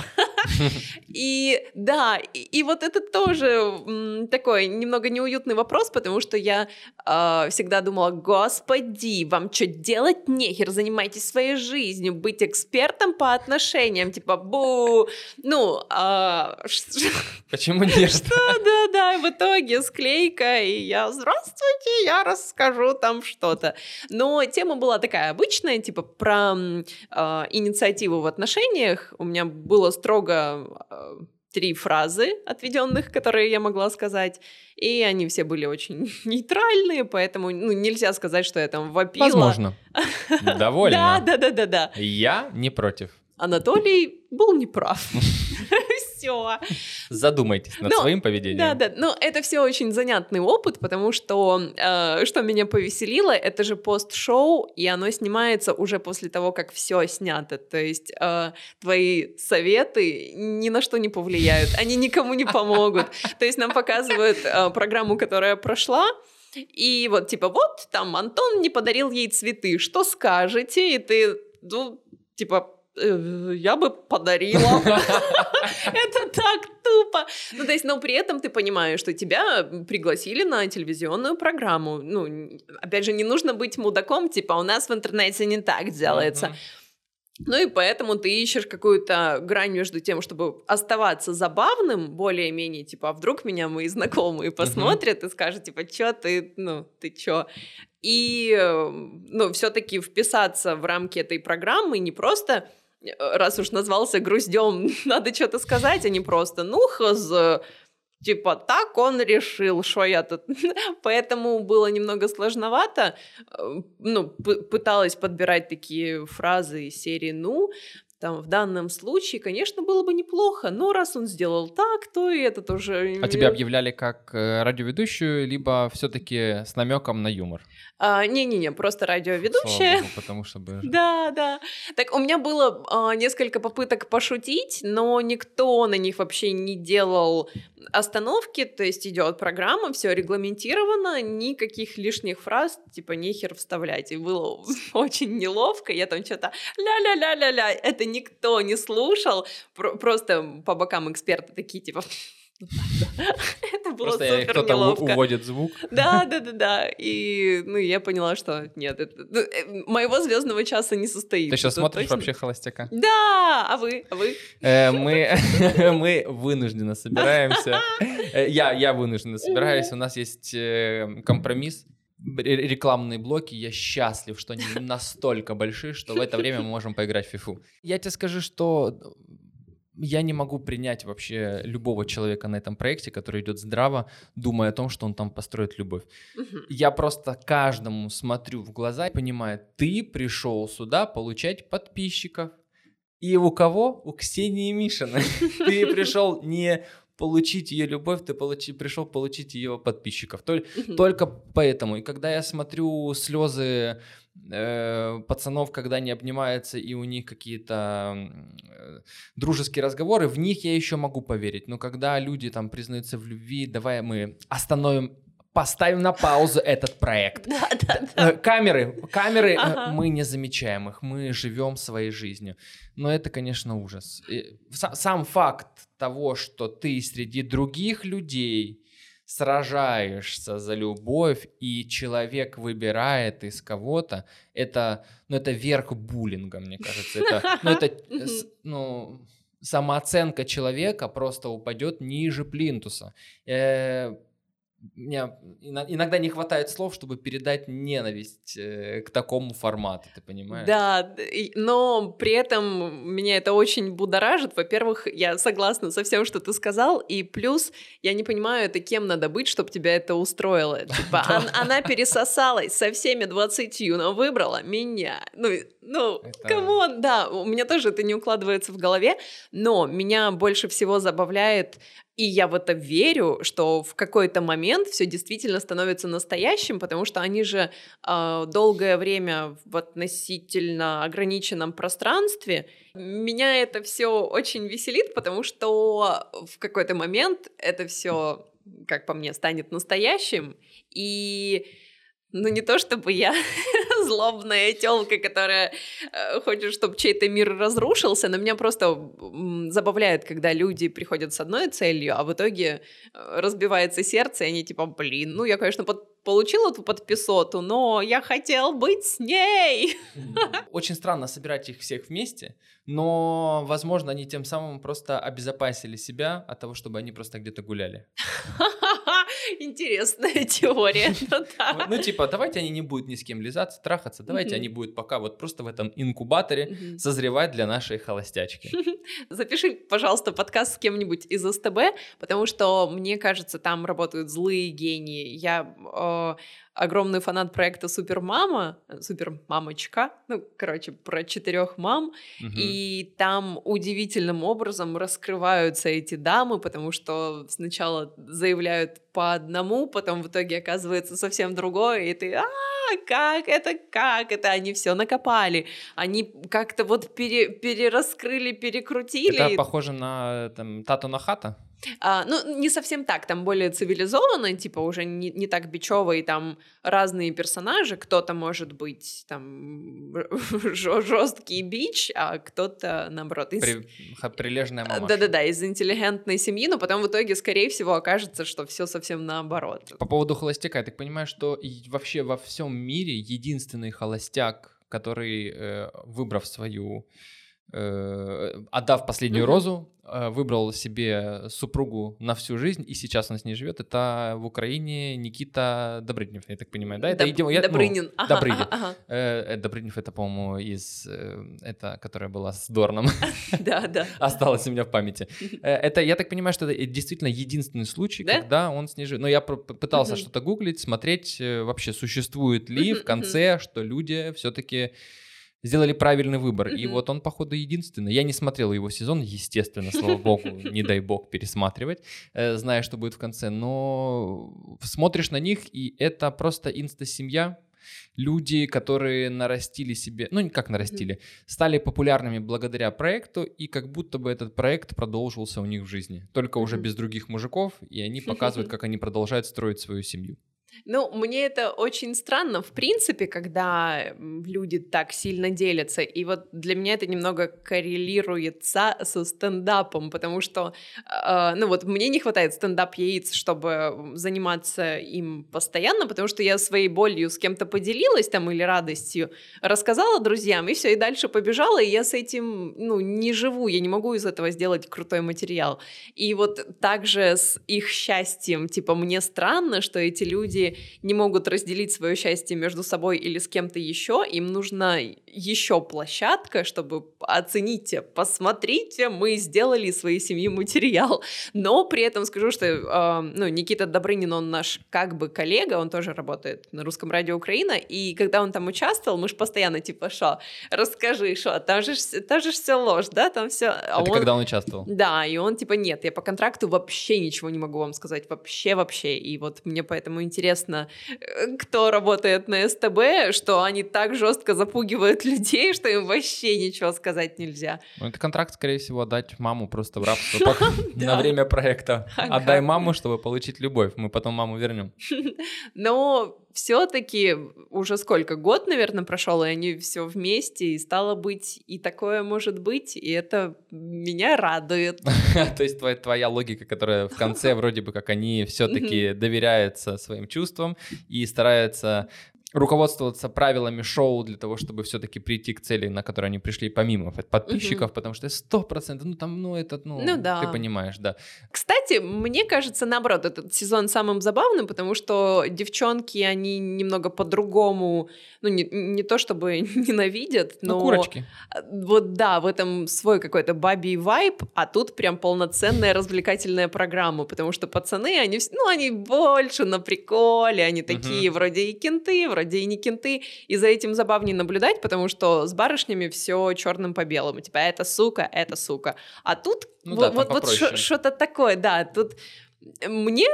И да, и, и вот это тоже такой немного неуютный вопрос, потому что я э, всегда думала, господи, вам что делать нехер, занимайтесь своей жизнью, быть экспертом по отношениям, типа, бу, ну... Э, Почему нет? Что, да, да, в итоге склейка, и я, здравствуйте, я расскажу там что-то. Но тема была такая обычная, типа, про э, инициативу в отношениях. У меня было строго э, три фразы отведенных, которые я могла сказать, и они все были очень нейтральные, поэтому ну, нельзя сказать, что я там вопила. Возможно. Довольно. Да, да, да, да, да. Я не против. Анатолий был неправ. все. Задумайтесь над но, своим поведением. Да, да. Но это все очень занятный опыт, потому что э, что меня повеселило, это же пост-шоу, и оно снимается уже после того, как все снято. То есть э, твои советы ни на что не повлияют, они никому не помогут. То есть нам показывают э, программу, которая прошла. И вот, типа, вот, там, Антон не подарил ей цветы, что скажете? И ты, ну, типа, я бы подарила. Это так тупо. Ну, то есть, но при этом ты понимаешь, что тебя пригласили на телевизионную программу. Ну, опять же, не нужно быть мудаком, типа, у нас в интернете не так делается. Ну и поэтому ты ищешь какую-то грань между тем, чтобы оставаться забавным, более-менее, типа, а вдруг меня мои знакомые посмотрят и скажут, типа, чё ты, ну, ты чё? И, э, ну, все таки вписаться в рамки этой программы не просто Э, раз уж назвался груздем, надо что-то сказать, а не просто «ну, хз», типа так он решил, что я тут. Поэтому было немного сложновато. Э, ну, пыталась подбирать такие фразы из серии «ну», там в данном случае, конечно, было бы неплохо, но раз он сделал так, то и это тоже... А тебя объявляли как э, радиоведущую, либо все-таки с намеком на юмор? А, не-не-не, просто радиоведущая. Богу, потому что бы... Да, да. Так у меня было а, несколько попыток пошутить, но никто на них вообще не делал остановки, то есть идет программа, все регламентировано, никаких лишних фраз, типа нехер вставлять. И было очень неловко, я там что-то ля-ля-ля-ля-ля, это никто не слушал, просто по бокам эксперты такие, типа, Это было Просто супер кто-то неловко. уводит звук. Да, да, да, да. И ну я поняла, что нет, это, ну, э, моего звездного часа не состоится. Ты сейчас смотришь точно. вообще холостяка? Да, а вы, а вы? Э, мы мы вынуждены собираемся. Э, я я вынужденно собираюсь. У нас есть э, компромисс рекламные блоки, я счастлив, что они настолько большие, что в это время мы можем поиграть в фифу. Я тебе скажу, что я не могу принять вообще любого человека на этом проекте, который идет здраво, думая о том, что он там построит любовь. Угу. Я просто каждому смотрю в глаза и понимаю, ты пришел сюда получать подписчиков. И у кого? У Ксении Мишиной. Ты пришел не получить ее любовь, ты получи, пришел получить ее подписчиков. Только, только поэтому. И когда я смотрю слезы э, пацанов, когда они обнимаются и у них какие-то э, дружеские разговоры, в них я еще могу поверить. Но когда люди там признаются в любви, давай мы остановим поставим на паузу этот проект. Да, да, да. Э, камеры, камеры, э, ага. мы не замечаем их, мы живем своей жизнью. Но это, конечно, ужас. Сам факт того, что ты среди других людей сражаешься за любовь, и человек выбирает из кого-то, это, ну, это верх буллинга, мне кажется. Это, ну, это, ну, самооценка человека просто упадет ниже плинтуса. Э, мне иногда не хватает слов, чтобы передать ненависть э, к такому формату, ты понимаешь? Да, но при этом меня это очень будоражит. Во-первых, я согласна со всем, что ты сказал, и плюс я не понимаю, это кем надо быть, чтобы тебя это устроило. Типа, она пересосалась со всеми двадцатью, но выбрала меня. Ну, ну, come on, да, у меня тоже это не укладывается в голове, но меня больше всего забавляет и я в это верю, что в какой-то момент все действительно становится настоящим, потому что они же э, долгое время в относительно ограниченном пространстве. Меня это все очень веселит, потому что в какой-то момент это все, как по мне, станет настоящим. И ну, не то чтобы я злобная телка, которая э, хочет, чтобы чей-то мир разрушился, но меня просто забавляет, когда люди приходят с одной целью, а в итоге э, разбивается сердце, и они типа, блин, ну, я, конечно, под получил эту подписоту, но я хотел быть с ней. Очень странно собирать их всех вместе, но, возможно, они тем самым просто обезопасили себя от того, чтобы они просто где-то гуляли. Интересная теория. Ну, да. ну, типа, давайте они не будут ни с кем лизаться, трахаться, давайте они будут пока вот просто в этом инкубаторе созревать для нашей холостячки. Запиши, пожалуйста, подкаст с кем-нибудь из СТБ, потому что, мне кажется, там работают злые гении. Я э, огромный фанат проекта Супермама, Супермамочка, ну, короче, про четырех мам, угу. и там удивительным образом раскрываются эти дамы, потому что сначала заявляют по одному, потом в итоге оказывается совсем другое, и ты, а, как это, как это, они все накопали, они как-то вот пере, перераскрыли, перекрутили. Это похоже на там, Тату Нахата? А, ну, не совсем так, там более цивилизованно, типа уже не, не так бичево, и там разные персонажи, кто-то может быть там жесткий бич, а кто-то, наоборот, из... При... Прилежная мама. Да-да-да, из интеллигентной семьи, но потом в итоге, скорее всего, окажется, что все совсем наоборот. По поводу холостяка, я так понимаю, что вообще во всем мире единственный холостяк, который, э, выбрав свою отдав последнюю mm-hmm. розу, э, выбрал себе супругу на всю жизнь, и сейчас он с ней живет. Это в Украине Никита Добрынев, я так понимаю, да? Это Доб- идем, я, Добрынин. Ну, ага, Добрынин. Ага. Э, Добрынев это, по-моему, из... Это, которая была с Дорном. Да, да. Осталось у меня в памяти. Это, я так понимаю, что это действительно единственный случай, когда он с ней живет. Но я пытался что-то гуглить, смотреть, вообще существует ли в конце, что люди все-таки сделали правильный выбор. И вот он, походу, единственный. Я не смотрел его сезон, естественно, слава богу, не дай бог пересматривать, э, зная, что будет в конце. Но смотришь на них, и это просто инста-семья, люди, которые нарастили себе, ну как нарастили, стали популярными благодаря проекту, и как будто бы этот проект продолжился у них в жизни, только уже без других мужиков, и они показывают, как они продолжают строить свою семью. Ну, мне это очень странно, в принципе, когда люди так сильно делятся. И вот для меня это немного коррелируется со стендапом, потому что, э, ну вот, мне не хватает стендап-яиц, чтобы заниматься им постоянно, потому что я своей болью с кем-то поделилась там или радостью, рассказала друзьям, и все, и дальше побежала, и я с этим, ну, не живу, я не могу из этого сделать крутой материал. И вот также с их счастьем, типа, мне странно, что эти люди люди не могут разделить свое счастье между собой или с кем-то еще, им нужна еще площадка, чтобы оцените, посмотрите, мы сделали из своей семьи материал. Но при этом скажу, что э, ну, Никита Добрынин, он наш как бы коллега, он тоже работает на русском радио Украина, и когда он там участвовал, мы же постоянно типа, что, расскажи, что, там же, там же все ложь, да, там все. А Это он... когда он участвовал? Да, и он типа, нет, я по контракту вообще ничего не могу вам сказать, вообще, вообще. И вот мне поэтому интересно, интересно, э, кто работает на СТБ, что они так жестко запугивают людей, что им вообще ничего сказать нельзя. Ну, это контракт, скорее всего, отдать маму просто в рабство на время проекта. Отдай маму, чтобы получить любовь. Мы потом маму вернем. Но все-таки уже сколько, год, наверное, прошел, и они все вместе, и стало быть, и такое может быть, и это меня радует. То есть твоя, логика, которая в конце вроде бы как они все-таки доверяются своим чувствам и стараются руководствоваться правилами шоу для того, чтобы все-таки прийти к цели, на которую они пришли, помимо подписчиков, потому что сто процентов, ну там, ну этот, ну, Ну да. ты понимаешь, да. Кстати, мне кажется, наоборот, этот сезон самым забавным, потому что девчонки, они немного по-другому, ну, не, не то чтобы ненавидят, но... Ну, курочки. Вот да, в этом свой какой-то бабий вайб, а тут прям полноценная развлекательная программа, потому что пацаны, они, ну, они больше на приколе, они такие вроде и кенты, вроде и не кенты, и за этим забавнее наблюдать, потому что с барышнями все черным по белому, типа это сука, это сука, а тут Ну вот, да, вот, вот что-то такое, да, тут мне,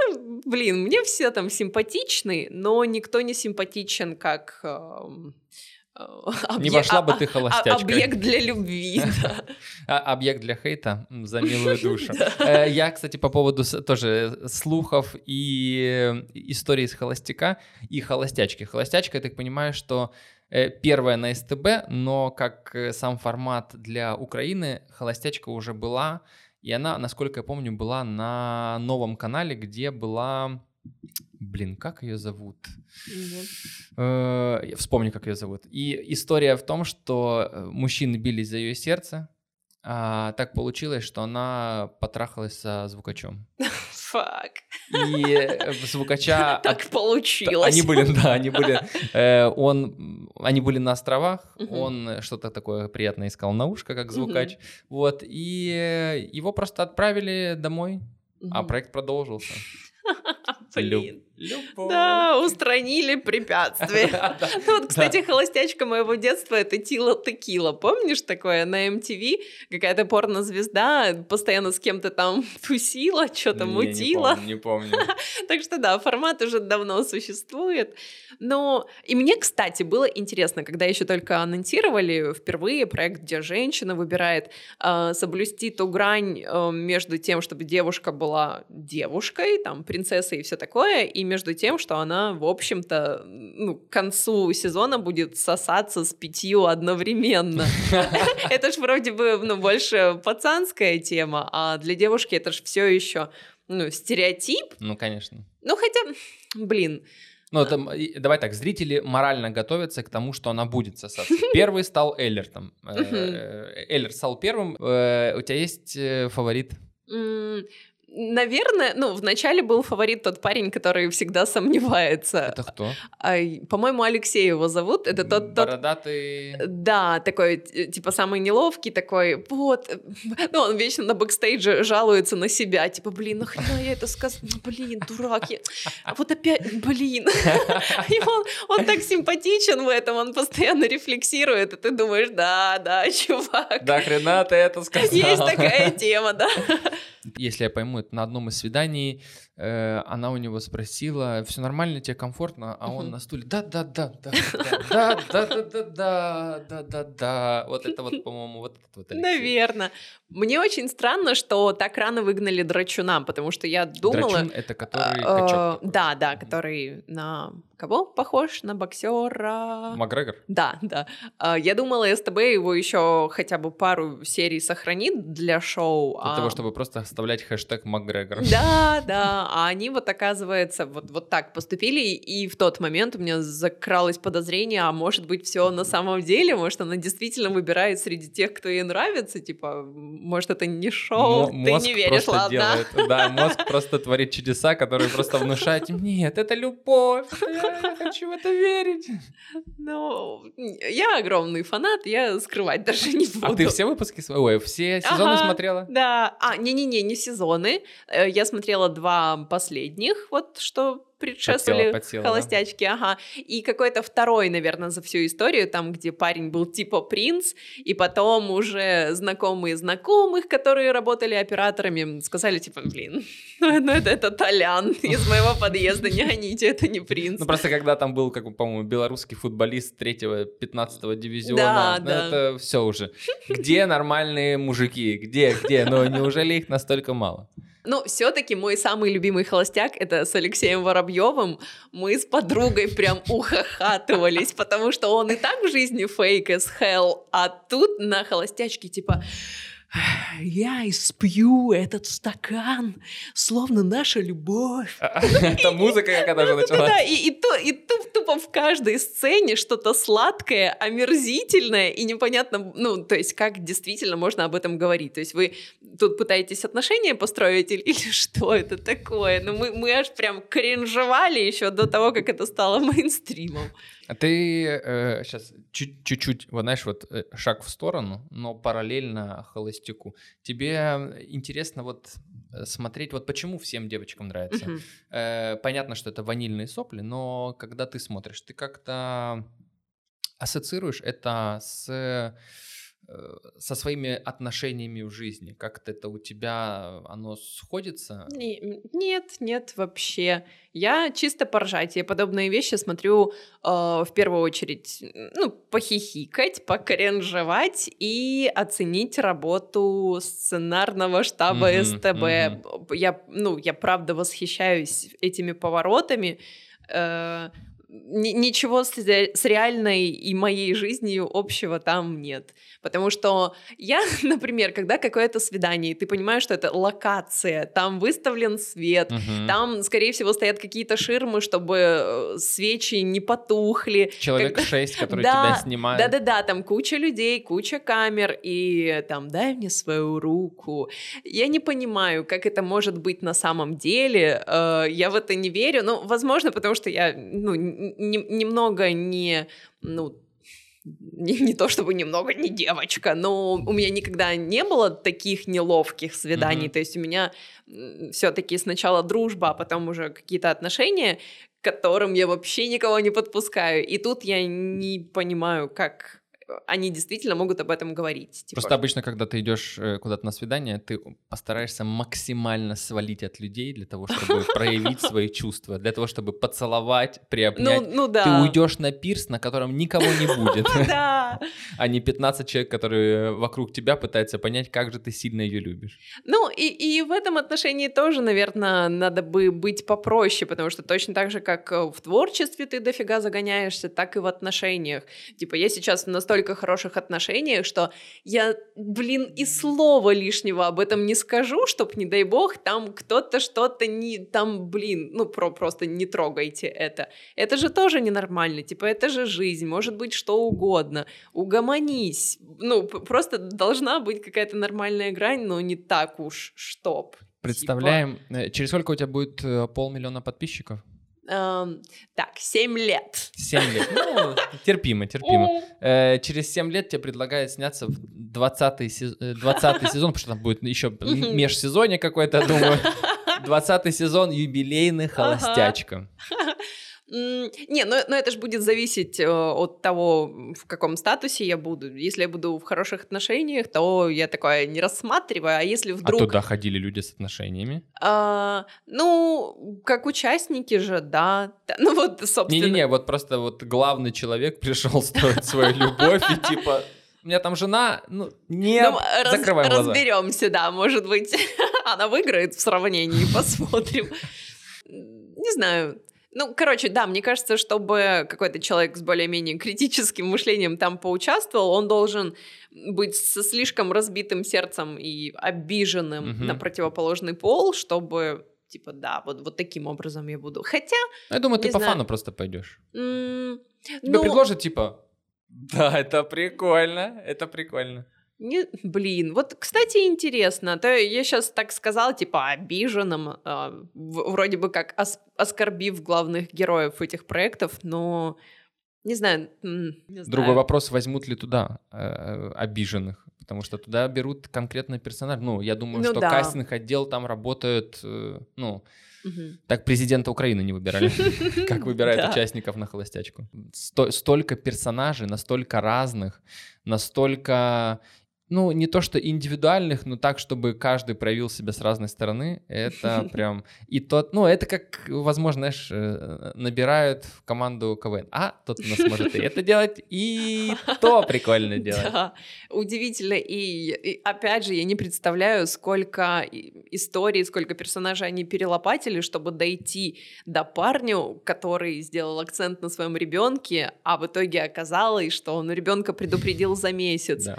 блин, мне все там симпатичны, но никто не симпатичен, как эм, э, Не вошла бы а- ты а- холостячкой. Объект для любви, да. А, объект для хейта за милую душу. Э, Я, кстати, по поводу тоже слухов и э, истории с холостяка и холостячки. Холостячка, я так понимаю, что э, первая на СТБ, но как э, сам формат для Украины, холостячка уже была, и она, насколько я помню, была на новом канале, где была... Блин, как ее зовут? Э, я Вспомню, как ее зовут. И история в том, что э, мужчины бились за ее сердце. А так получилось, что она потрахалась со звукачом. Фак. И звукача... Так получилось. Они были, да, они были, э, он, они были на островах, он что-то такое приятное искал на ушко, как звукач, вот, и его просто отправили домой, а проект продолжился. 菲律宾。Любовь. Да, устранили препятствие. Да. Ну вот, кстати, холостячка моего детства это Тила Текила. Помнишь такое на MTV? Какая-то порнозвезда постоянно с кем-то там тусила, что-то мутила. Не помню. Так что да, формат уже давно существует. Но и мне, кстати, было интересно, когда еще только анонсировали впервые проект, где женщина выбирает э, соблюсти ту грань э, между тем, чтобы девушка была девушкой, там, принцессой и все такое, и между тем, что она, в общем-то, ну, к концу сезона будет сосаться с пятью одновременно. Это ж вроде бы, ну, больше пацанская тема, а для девушки это ж все еще ну, стереотип, Ну, конечно. ну, хотя, блин, Ну, это, давай так, зрители морально готовятся к тому, что она будет сосаться. Первый стал Эллер там. Э, Мгм. э, Эллер стал первым. Э, У тебя есть э, фаворит? Наверное, ну, вначале был фаворит тот парень, который всегда сомневается. Это кто? Ай, по-моему, Алексей его зовут. Это тот, тот Бородатый... Да, такой, типа, самый неловкий, такой, вот, ну, он вечно на бэкстейдже жалуется на себя, типа, блин, нахрена я это сказал, ну, блин, дурак, я... а вот опять, блин, и он, он так симпатичен в этом, он постоянно рефлексирует, и ты думаешь, да, да, чувак, Да хрена ты это сказал. есть такая тема, да. Если я пойму, на одном из свиданий она у него спросила, все нормально, тебе комфортно, а он на стуле, да, да, да, да, да, да, да, да, да, да, да, да, вот это вот, по-моему, вот этот вот. Наверное. Мне очень странно, что так рано выгнали Драчуна, потому что я думала... Драчун — это который э, качок. Да, да, который на кого похож? На боксера. Макгрегор? Да, да. А, Я думала, СТБ его еще хотя бы пару серий сохранит для шоу. Для а- того, чтобы просто оставлять хэштег Макгрегор. Да, да. А они вот, оказывается, вот, вот так поступили. И в тот момент у меня закралось подозрение, а может быть, все на самом деле, может, она действительно выбирает среди тех, кто ей нравится. Типа, может, это не шоу, Мо- ты не веришь, ладно. делает- Да, мозг просто творит чудеса, которые просто внушают нет, это любовь, я хочу в это верить. Ну, я огромный фанат, я скрывать даже не буду. А ты все выпуски, ой, все сезоны Ага. смотрела? Да, а, не-не-не, не сезоны. Э, Я смотрела два последних, вот что предшествовали подсела, да? холостячки, ага. И какой-то второй, наверное, за всю историю, там, где парень был типа принц, и потом уже знакомые знакомых, которые работали операторами, сказали, типа, блин, ну ну это, это Толян из моего подъезда, не гоните, это не принц. Ну, просто когда там был, как, по-моему, белорусский футболист 3-15 дивизиона, Да, ну, да. это все уже. Где нормальные мужики? Где, где? Ну, неужели их настолько мало? Ну, все-таки мой самый любимый холостяк это с Алексеем Воробьевым. Мы с подругой прям ухахатывались, потому что он и так в жизни фейк as hell, а тут на холостячке типа я испью этот стакан, словно наша любовь. Это музыка как она же началась. Да, и тупо в каждой сцене что-то сладкое, омерзительное, и непонятно, ну, то есть как действительно можно об этом говорить. То есть вы тут пытаетесь отношения построить или, или что это такое? Ну, мы, мы аж прям кринжевали еще до того, как это стало мейнстримом. А ты э, сейчас чуть-чуть, вот знаешь, вот э, шаг в сторону, но параллельно холостяку. Тебе интересно вот э, смотреть, вот почему всем девочкам нравится. Uh-huh. Э, понятно, что это ванильные сопли, но когда ты смотришь, ты как-то ассоциируешь это с со своими отношениями в жизни? Как-то это у тебя, оно сходится? Нет, нет, вообще. Я чисто поржать. Я подобные вещи смотрю э, в первую очередь, ну, похихикать, покренжевать и оценить работу сценарного штаба mm-hmm, СТБ. Mm-hmm. Я, ну, я правда восхищаюсь этими поворотами. Э, ничего с, с реальной и моей жизнью общего там нет. Потому что я, например, когда какое-то свидание, ты понимаешь, что это локация, там выставлен свет, uh-huh. там, скорее всего, стоят какие-то ширмы, чтобы э, свечи не потухли. Человек когда... шесть, который да, тебя снимает. Да-да-да, там куча людей, куча камер, и там «дай мне свою руку». Я не понимаю, как это может быть на самом деле, э, я в это не верю, ну, возможно, потому что я, ну, не, немного не, ну, не, не то чтобы немного не девочка, но у меня никогда не было таких неловких свиданий. Mm-hmm. То есть у меня все-таки сначала дружба, а потом уже какие-то отношения, к которым я вообще никого не подпускаю. И тут я не понимаю, как они действительно могут об этом говорить. Типа. Просто обычно, когда ты идешь э, куда-то на свидание, ты постараешься максимально свалить от людей для того, чтобы проявить свои чувства, для того, чтобы поцеловать, приобнять. Ну, ну да. Ты уйдешь на пирс, на котором никого не будет. Да. А не 15 человек, которые вокруг тебя пытаются понять, как же ты сильно ее любишь. Ну, и, и в этом отношении тоже, наверное, надо бы быть попроще, потому что точно так же, как в творчестве ты дофига загоняешься, так и в отношениях. Типа, я сейчас настолько настолько хороших отношениях, что я, блин, и слова лишнего об этом не скажу, чтоб, не дай бог, там кто-то что-то не... Там, блин, ну, про, просто не трогайте это. Это же тоже ненормально, типа, это же жизнь, может быть что угодно. Угомонись. Ну, просто должна быть какая-то нормальная грань, но не так уж, чтоб. Представляем, типа... через сколько у тебя будет э, полмиллиона подписчиков? Эм, так, 7 лет. 7 лет. Ну, терпимо, терпимо. Э, через 7 лет тебе предлагают сняться в 20 сезон, 20 сезон, потому что там будет еще межсезонье какое-то, думаю. 20 сезон юбилейный холостячка. Не, но, но это же будет зависеть э, от того, в каком статусе я буду. Если я буду в хороших отношениях, то я такое не рассматриваю. А если а вдруг... А туда ходили люди с отношениями? А, ну, как участники же, да. Ну вот, собственно... Не-не-не, вот просто вот главный человек пришел строить свою любовь и типа... У меня там жена, ну, не ну, закрываем раз, глаза. Разберемся, да, может быть, она выиграет в сравнении, посмотрим. Не знаю, ну, короче, да, мне кажется, чтобы какой-то человек с более-менее критическим мышлением там поучаствовал, он должен быть со слишком разбитым сердцем и обиженным mm-hmm. на противоположный пол, чтобы типа, да, вот, вот таким образом я буду. Хотя... Я думаю, ты знаю. по фану просто пойдешь. Mm, Тебе ну... предложат, типа, да, это прикольно, это прикольно. Не, блин, вот, кстати, интересно. То я сейчас так сказала, типа, обиженным, э, вроде бы как ос оскорбив главных героев этих проектов, но не знаю. Не знаю. Другой вопрос, возьмут ли туда э, обиженных, потому что туда берут конкретный персонаж. Ну, я думаю, ну, что да. кастинг отдел там работают, э, ну, Угу. Так президента Украины не выбирали, как выбирают участников на холостячку. Столько персонажей, настолько разных, настолько ну, не то что индивидуальных, но так, чтобы каждый проявил себя с разной стороны, это прям... И тот, ну, это как, возможно, знаешь, э, набирают в команду КВН. А, тот у нас может и это делать, и то прикольно делать. Да, удивительно. И, и опять же, я не представляю, сколько историй, сколько персонажей они перелопатили, чтобы дойти до парню, который сделал акцент на своем ребенке, а в итоге оказалось, что он ребенка предупредил за месяц. Да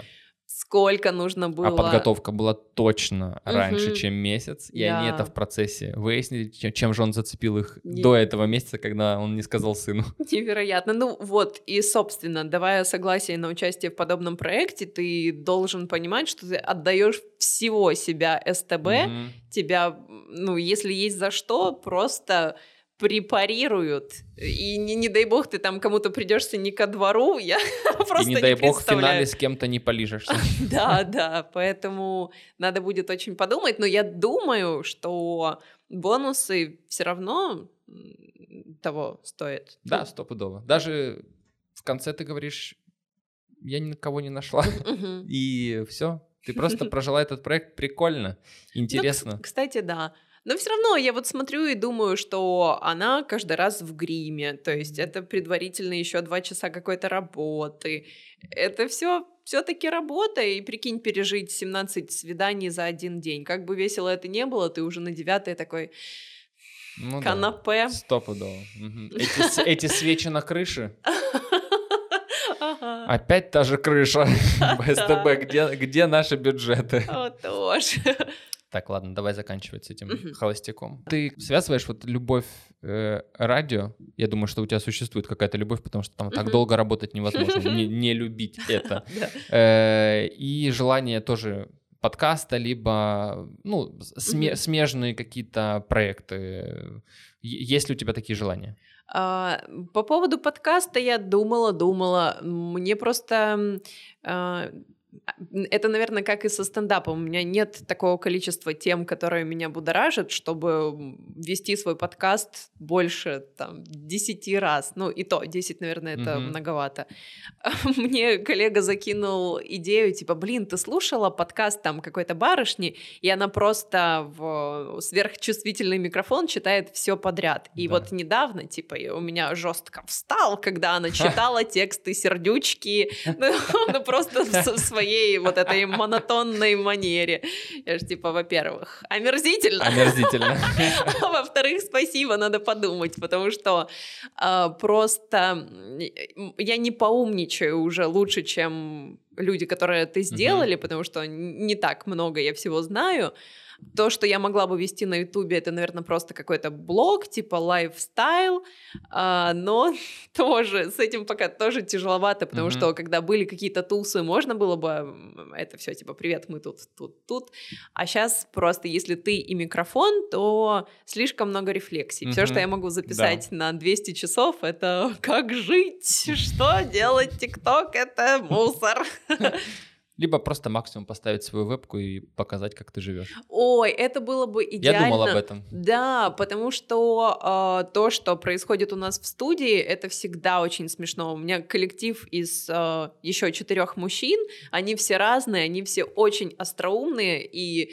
сколько нужно было. А подготовка была точно раньше, Мгм. чем месяц, и они Да. это в процессе выяснили, чем, чем же он зацепил их Не- до этого месяца, когда он не сказал сыну. Невероятно. Ну вот, и, собственно, давая согласие на участие в подобном проекте, ты должен понимать, что ты отдаешь всего себя СТБ, Мгм. тебя, ну, если есть за что, просто препарируют. И не, не дай бог ты там кому-то придешься не ко двору, я просто И не дай бог в финале с кем-то не полижешься. Да, да, поэтому надо будет очень подумать, но я думаю, что бонусы все равно того стоят. Да, стопудово. Даже в конце ты говоришь, я никого не нашла. И все. Ты просто прожила этот проект прикольно, Ну, интересно. кс- кстати, да. Но все равно я вот смотрю и думаю, что она каждый раз в гриме. То есть это предварительно еще два часа какой-то работы. Это все все-таки работа. И прикинь, пережить 17 свиданий за один день. Как бы весело это не было, ты уже на девятое такой Ну да. канапе. Стопудово. Мгм. Эти, эти свечи на крыше. Ага. Опять та же крыша. СТБ, где, где наши бюджеты? Вот тоже. Так, ладно, давай заканчивать с этим Мгм. холостяком. Ты связываешь вот любовь э, радио? Я думаю, что у тебя существует какая-то любовь, потому что там так Мгм. долго работать невозможно, не, не любить это. Э, и желание тоже подкаста, либо ну, сме- Мгм. смежные какие-то проекты. Есть ли у тебя такие желания? А, По поводу подкаста я думала, думала. Мне просто а, это, наверное, как и со стендапом. У меня нет такого количества тем, которые меня будоражат, чтобы вести свой подкаст больше там 10 раз. Ну, и то, 10, наверное, это Мгм. многовато. Мне коллега закинул идею, типа, блин, ты слушала подкаст там какой-то барышни, и она просто в сверхчувствительный микрофон читает все подряд. И Да. вот недавно, типа, у меня жестко встал, когда она читала тексты сердючки, ну, ну, просто в с- своей вот этой монотонной манере. Я же, типа, во-первых, омерзительно. Омерзительно. А во-вторых, спасибо, надо подумать, потому что а, просто я не поумничаю уже лучше, чем люди, которые это сделали, потому что не так много я всего знаю. То, что я могла бы вести на Ютубе, это, наверное, просто какой-то блог, типа лайфстайл, а, но тоже с этим пока тоже тяжеловато, потому Мгм. что когда были какие-то тусы, можно было бы это все типа привет, мы тут, тут, тут, а сейчас просто если ты и микрофон, то слишком много рефлексий. Все, Мгм. что я могу записать на 200 часов, это как жить, что делать, ТикТок, это мусор. Либо просто максимум поставить свою вебку и показать, как ты живешь. Ой, это было бы идеально. Я думал об этом. Да, потому что э, то, что происходит у нас в студии, это всегда очень смешно. У меня коллектив из э, еще четырех мужчин, они все разные, они все очень остроумные и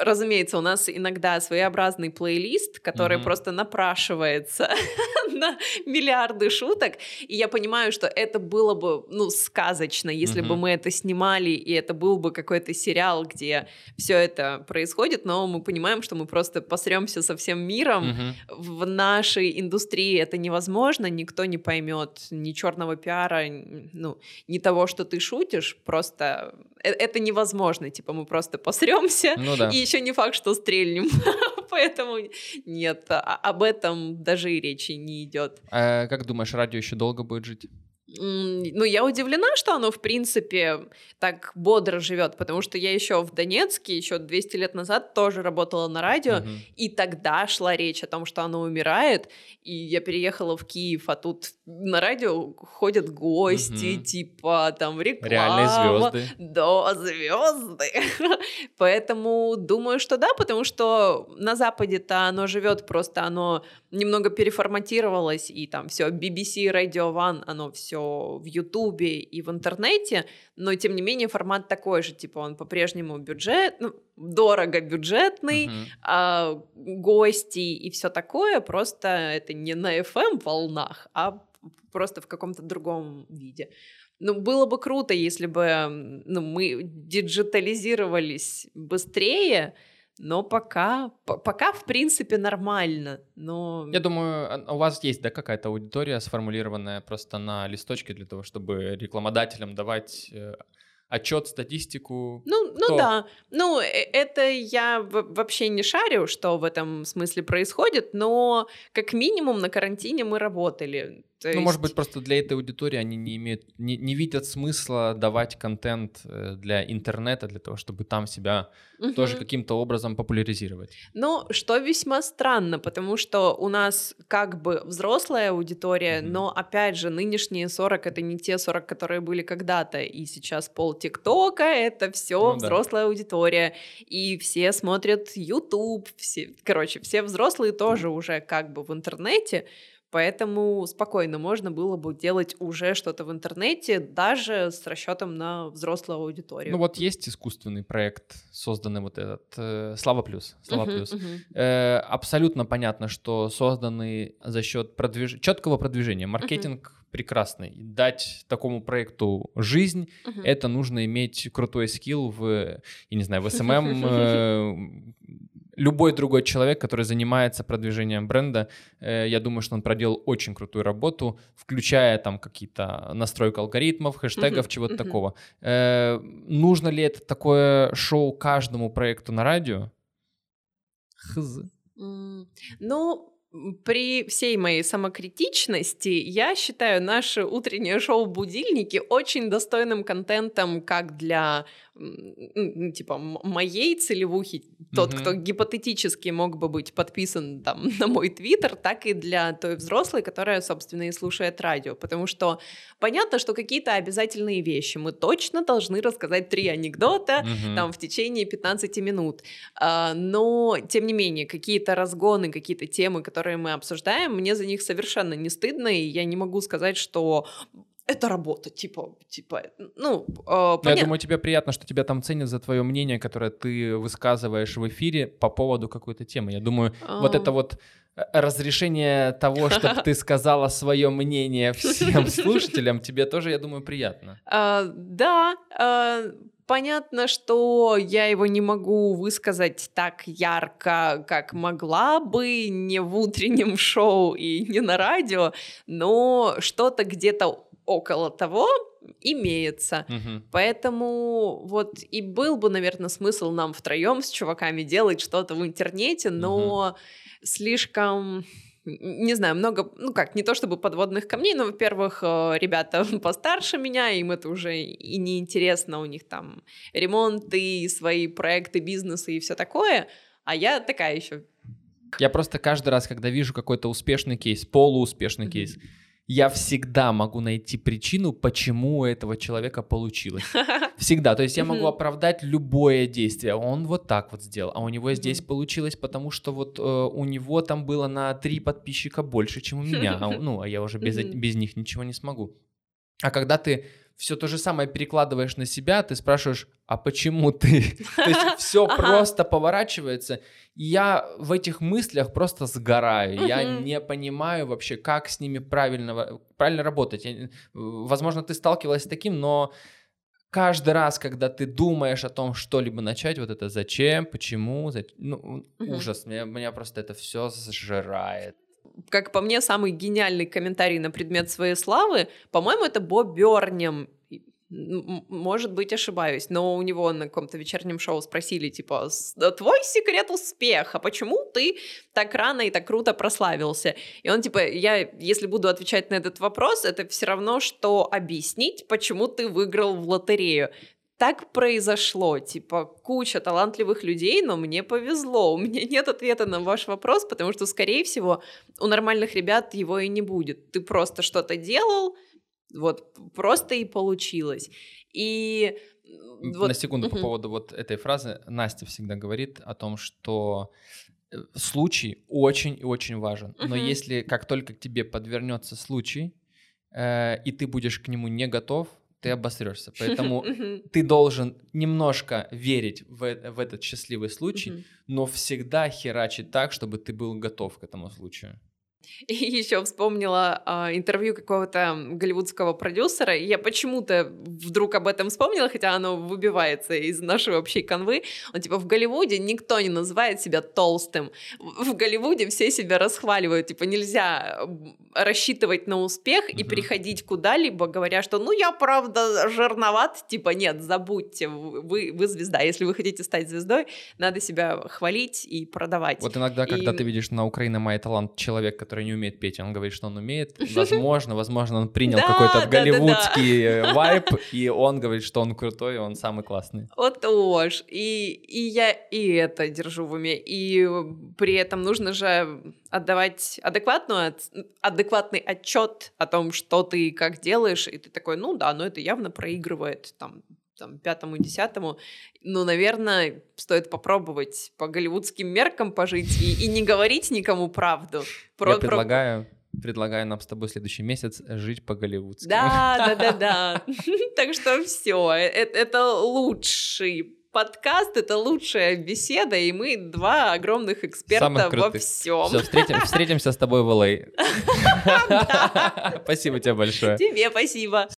Разумеется, у нас иногда своеобразный плейлист, который Мгм. просто напрашивается на миллиарды шуток, и я понимаю, что это было бы, ну, сказочно, если бы Мгм. мы это снимали, и это был бы какой-то сериал, где все это происходит, но мы понимаем, что мы просто посремся со всем миром. Мгм. В нашей индустрии это невозможно, никто не поймет ни черного пиара, ну, ни того, что ты шутишь, просто э- это невозможно, типа мы просто посремся, Ну да. и еще не факт, что стрельнем. Поэтому нет, а- об этом даже и речи не идет. А как думаешь, радио еще долго будет жить? Ну, я удивлена, что оно, в принципе, так бодро живет, потому что я еще в Донецке, еще 200 лет назад тоже работала на радио, Мгм. и тогда шла речь о том, что оно умирает, и я переехала в Киев, а тут на радио ходят гости, Мгм. типа там реклама. Реальные звезды. Да, звезды. Поэтому думаю, что да, потому что на Западе-то оно живет, просто оно немного переформатировалось, и там все BBC, Radio One, оно все в Ютубе и в интернете, но тем не менее формат такой же, типа он по-прежнему бюджет, ну, дорого бюджетный, Мгм. а, гости и все такое, просто это не на FM волнах, а просто в каком-то другом виде. Ну, было бы круто, если бы ну, мы диджитализировались быстрее, но пока, по- пока в принципе нормально. Но Я думаю, а- у вас есть, да, какая-то аудитория сформулированная просто на листочке для того, чтобы рекламодателям давать э, отчет, статистику. Ну, ну да. Ну, э, это я вообще не шарю, что в этом смысле происходит, но как минимум на карантине мы работали. То ну, есть... может быть, просто для этой аудитории они не имеют, не, не видят смысла давать контент э, для интернета, для того, чтобы там себя угу. тоже каким-то образом популяризировать. Ну, что весьма странно, потому что у нас как бы взрослая аудитория, угу. но опять же, нынешние 40 это не те 40, которые были когда-то, и сейчас пол ТикТока это все ну, взрослая да. аудитория, и все смотрят YouTube, все, короче, все взрослые тоже уже как бы в интернете. Поэтому спокойно можно было бы делать уже что-то в интернете, даже с расчетом на взрослую аудиторию. Ну вот есть искусственный проект, созданный вот этот э, Слава Плюс. Слава uh-huh, Плюс. Uh-huh. Э, абсолютно понятно, что созданный за счет продвиж... четкого продвижения. Маркетинг uh-huh. прекрасный. Дать такому проекту жизнь, uh-huh. это нужно иметь крутой скилл в, я не знаю, в SMM, любой другой человек, который занимается продвижением бренда, э, я думаю, что он проделал очень крутую работу, включая там какие-то настройки алгоритмов, хэштегов, uh-huh, чего-то uh-huh. такого. Э, нужно ли это такое шоу каждому проекту на радио? Хз. Mm, ну, при всей моей самокритичности я считаю наше утреннее шоу «Будильники» очень достойным контентом как для ну, типа, моей целевухи, тот, mm-hmm. кто гипотетически мог бы быть подписан там на мой твиттер, так и для той взрослой, которая, собственно, и слушает радио. Потому что понятно, что какие-то обязательные вещи. Мы точно должны рассказать три анекдота mm-hmm. там в течение 15 минут. А, но, тем не менее, какие-то разгоны, какие-то темы, которые мы обсуждаем, мне за них совершенно не стыдно, и я не могу сказать, что это работа, типа, типа, ну, э, Я думаю, тебе приятно, что тебя там ценят за твое мнение, которое ты высказываешь в эфире по поводу какой-то темы. Я думаю, а... вот это вот э, разрешение того, чтобы ты сказала свое мнение всем слушателям, тебе тоже, я думаю, приятно. А, да, а, понятно, что я его не могу высказать так ярко, как могла бы, не в утреннем шоу и не на радио, но что-то где-то около того имеется. Угу. Поэтому вот и был бы, наверное, смысл нам втроем с чуваками делать что-то в интернете, но угу. слишком не знаю, много, ну как, не то чтобы подводных камней, но, во-первых, э, ребята постарше меня, им это уже и не интересно, у них там ремонты, свои проекты, бизнесы и все такое, а я такая еще. Я просто каждый раз, когда вижу какой-то успешный кейс, полууспешный mm-hmm. кейс, я всегда могу найти причину, почему у этого человека получилось. Всегда. То есть я могу оправдать любое действие. Он вот так вот сделал, а у него здесь получилось, потому что вот э, у него там было на три подписчика больше, чем у меня. А, ну, а я уже без, без них ничего не смогу. А когда ты все то же самое перекладываешь на себя, ты спрашиваешь, а почему ты? То есть все просто поворачивается. И я в этих мыслях просто сгораю. Я не понимаю вообще, как с ними правильно, правильно работать. возможно, ты сталкивалась с таким, но каждый раз, когда ты думаешь о том, что-либо начать, вот это зачем, почему, зачем, ну, ужас, меня, меня просто это все сжирает как по мне, самый гениальный комментарий на предмет своей славы, по-моему, это Боб Бёрнем. Может быть, ошибаюсь, но у него на каком-то вечернем шоу спросили, типа, твой секрет успеха, почему ты так рано и так круто прославился? И он, типа, я, если буду отвечать на этот вопрос, это все равно, что объяснить, почему ты выиграл в лотерею так произошло, типа куча талантливых людей, но мне повезло, у меня нет ответа на ваш вопрос, потому что, скорее всего, у нормальных ребят его и не будет. Ты просто что-то делал, вот просто и получилось. И вот... На секунду по поводу вот этой фразы. Настя всегда говорит о том, что э, случай очень и очень важен. Но если как только к тебе подвернется случай, э, и ты будешь к нему не готов, ты обосрешься. Поэтому ты должен немножко верить в, в этот счастливый случай, но всегда херачить так, чтобы ты был готов к этому случаю. И еще вспомнила э, интервью какого-то голливудского продюсера, и я почему-то вдруг об этом вспомнила, хотя оно выбивается из нашей общей канвы. Он типа в Голливуде никто не называет себя толстым. В Голливуде все себя расхваливают, типа нельзя рассчитывать на успех и приходить куда-либо, говоря, что ну я правда жирноват, типа нет, забудьте, вы, вы звезда. Если вы хотите стать звездой, надо себя хвалить и продавать. Вот иногда, когда и... ты видишь на Украине май талант человек, который не умеет петь, он говорит, что он умеет. Возможно, возможно, он принял какой-то голливудский вайп, и он говорит, что он крутой, он самый классный. Вот тоже. И, и я и это держу в уме. И при этом нужно же отдавать адекватную, адекватный отчет о том, что ты как делаешь, и ты такой, ну да, но это явно проигрывает там там, пятому, десятому, ну, наверное, стоит попробовать по голливудским меркам пожить и, и не говорить никому правду. Про, Я предлагаю, предлагаю нам с тобой следующий месяц жить по-голливудски. Да, да, да, да. Так что все, э, это лучший подкаст это лучшая беседа, и мы два огромных эксперта во всем. Все, встретим, встретимся с тобой в LA. А. Спасибо тебе большое. Тебе спасибо.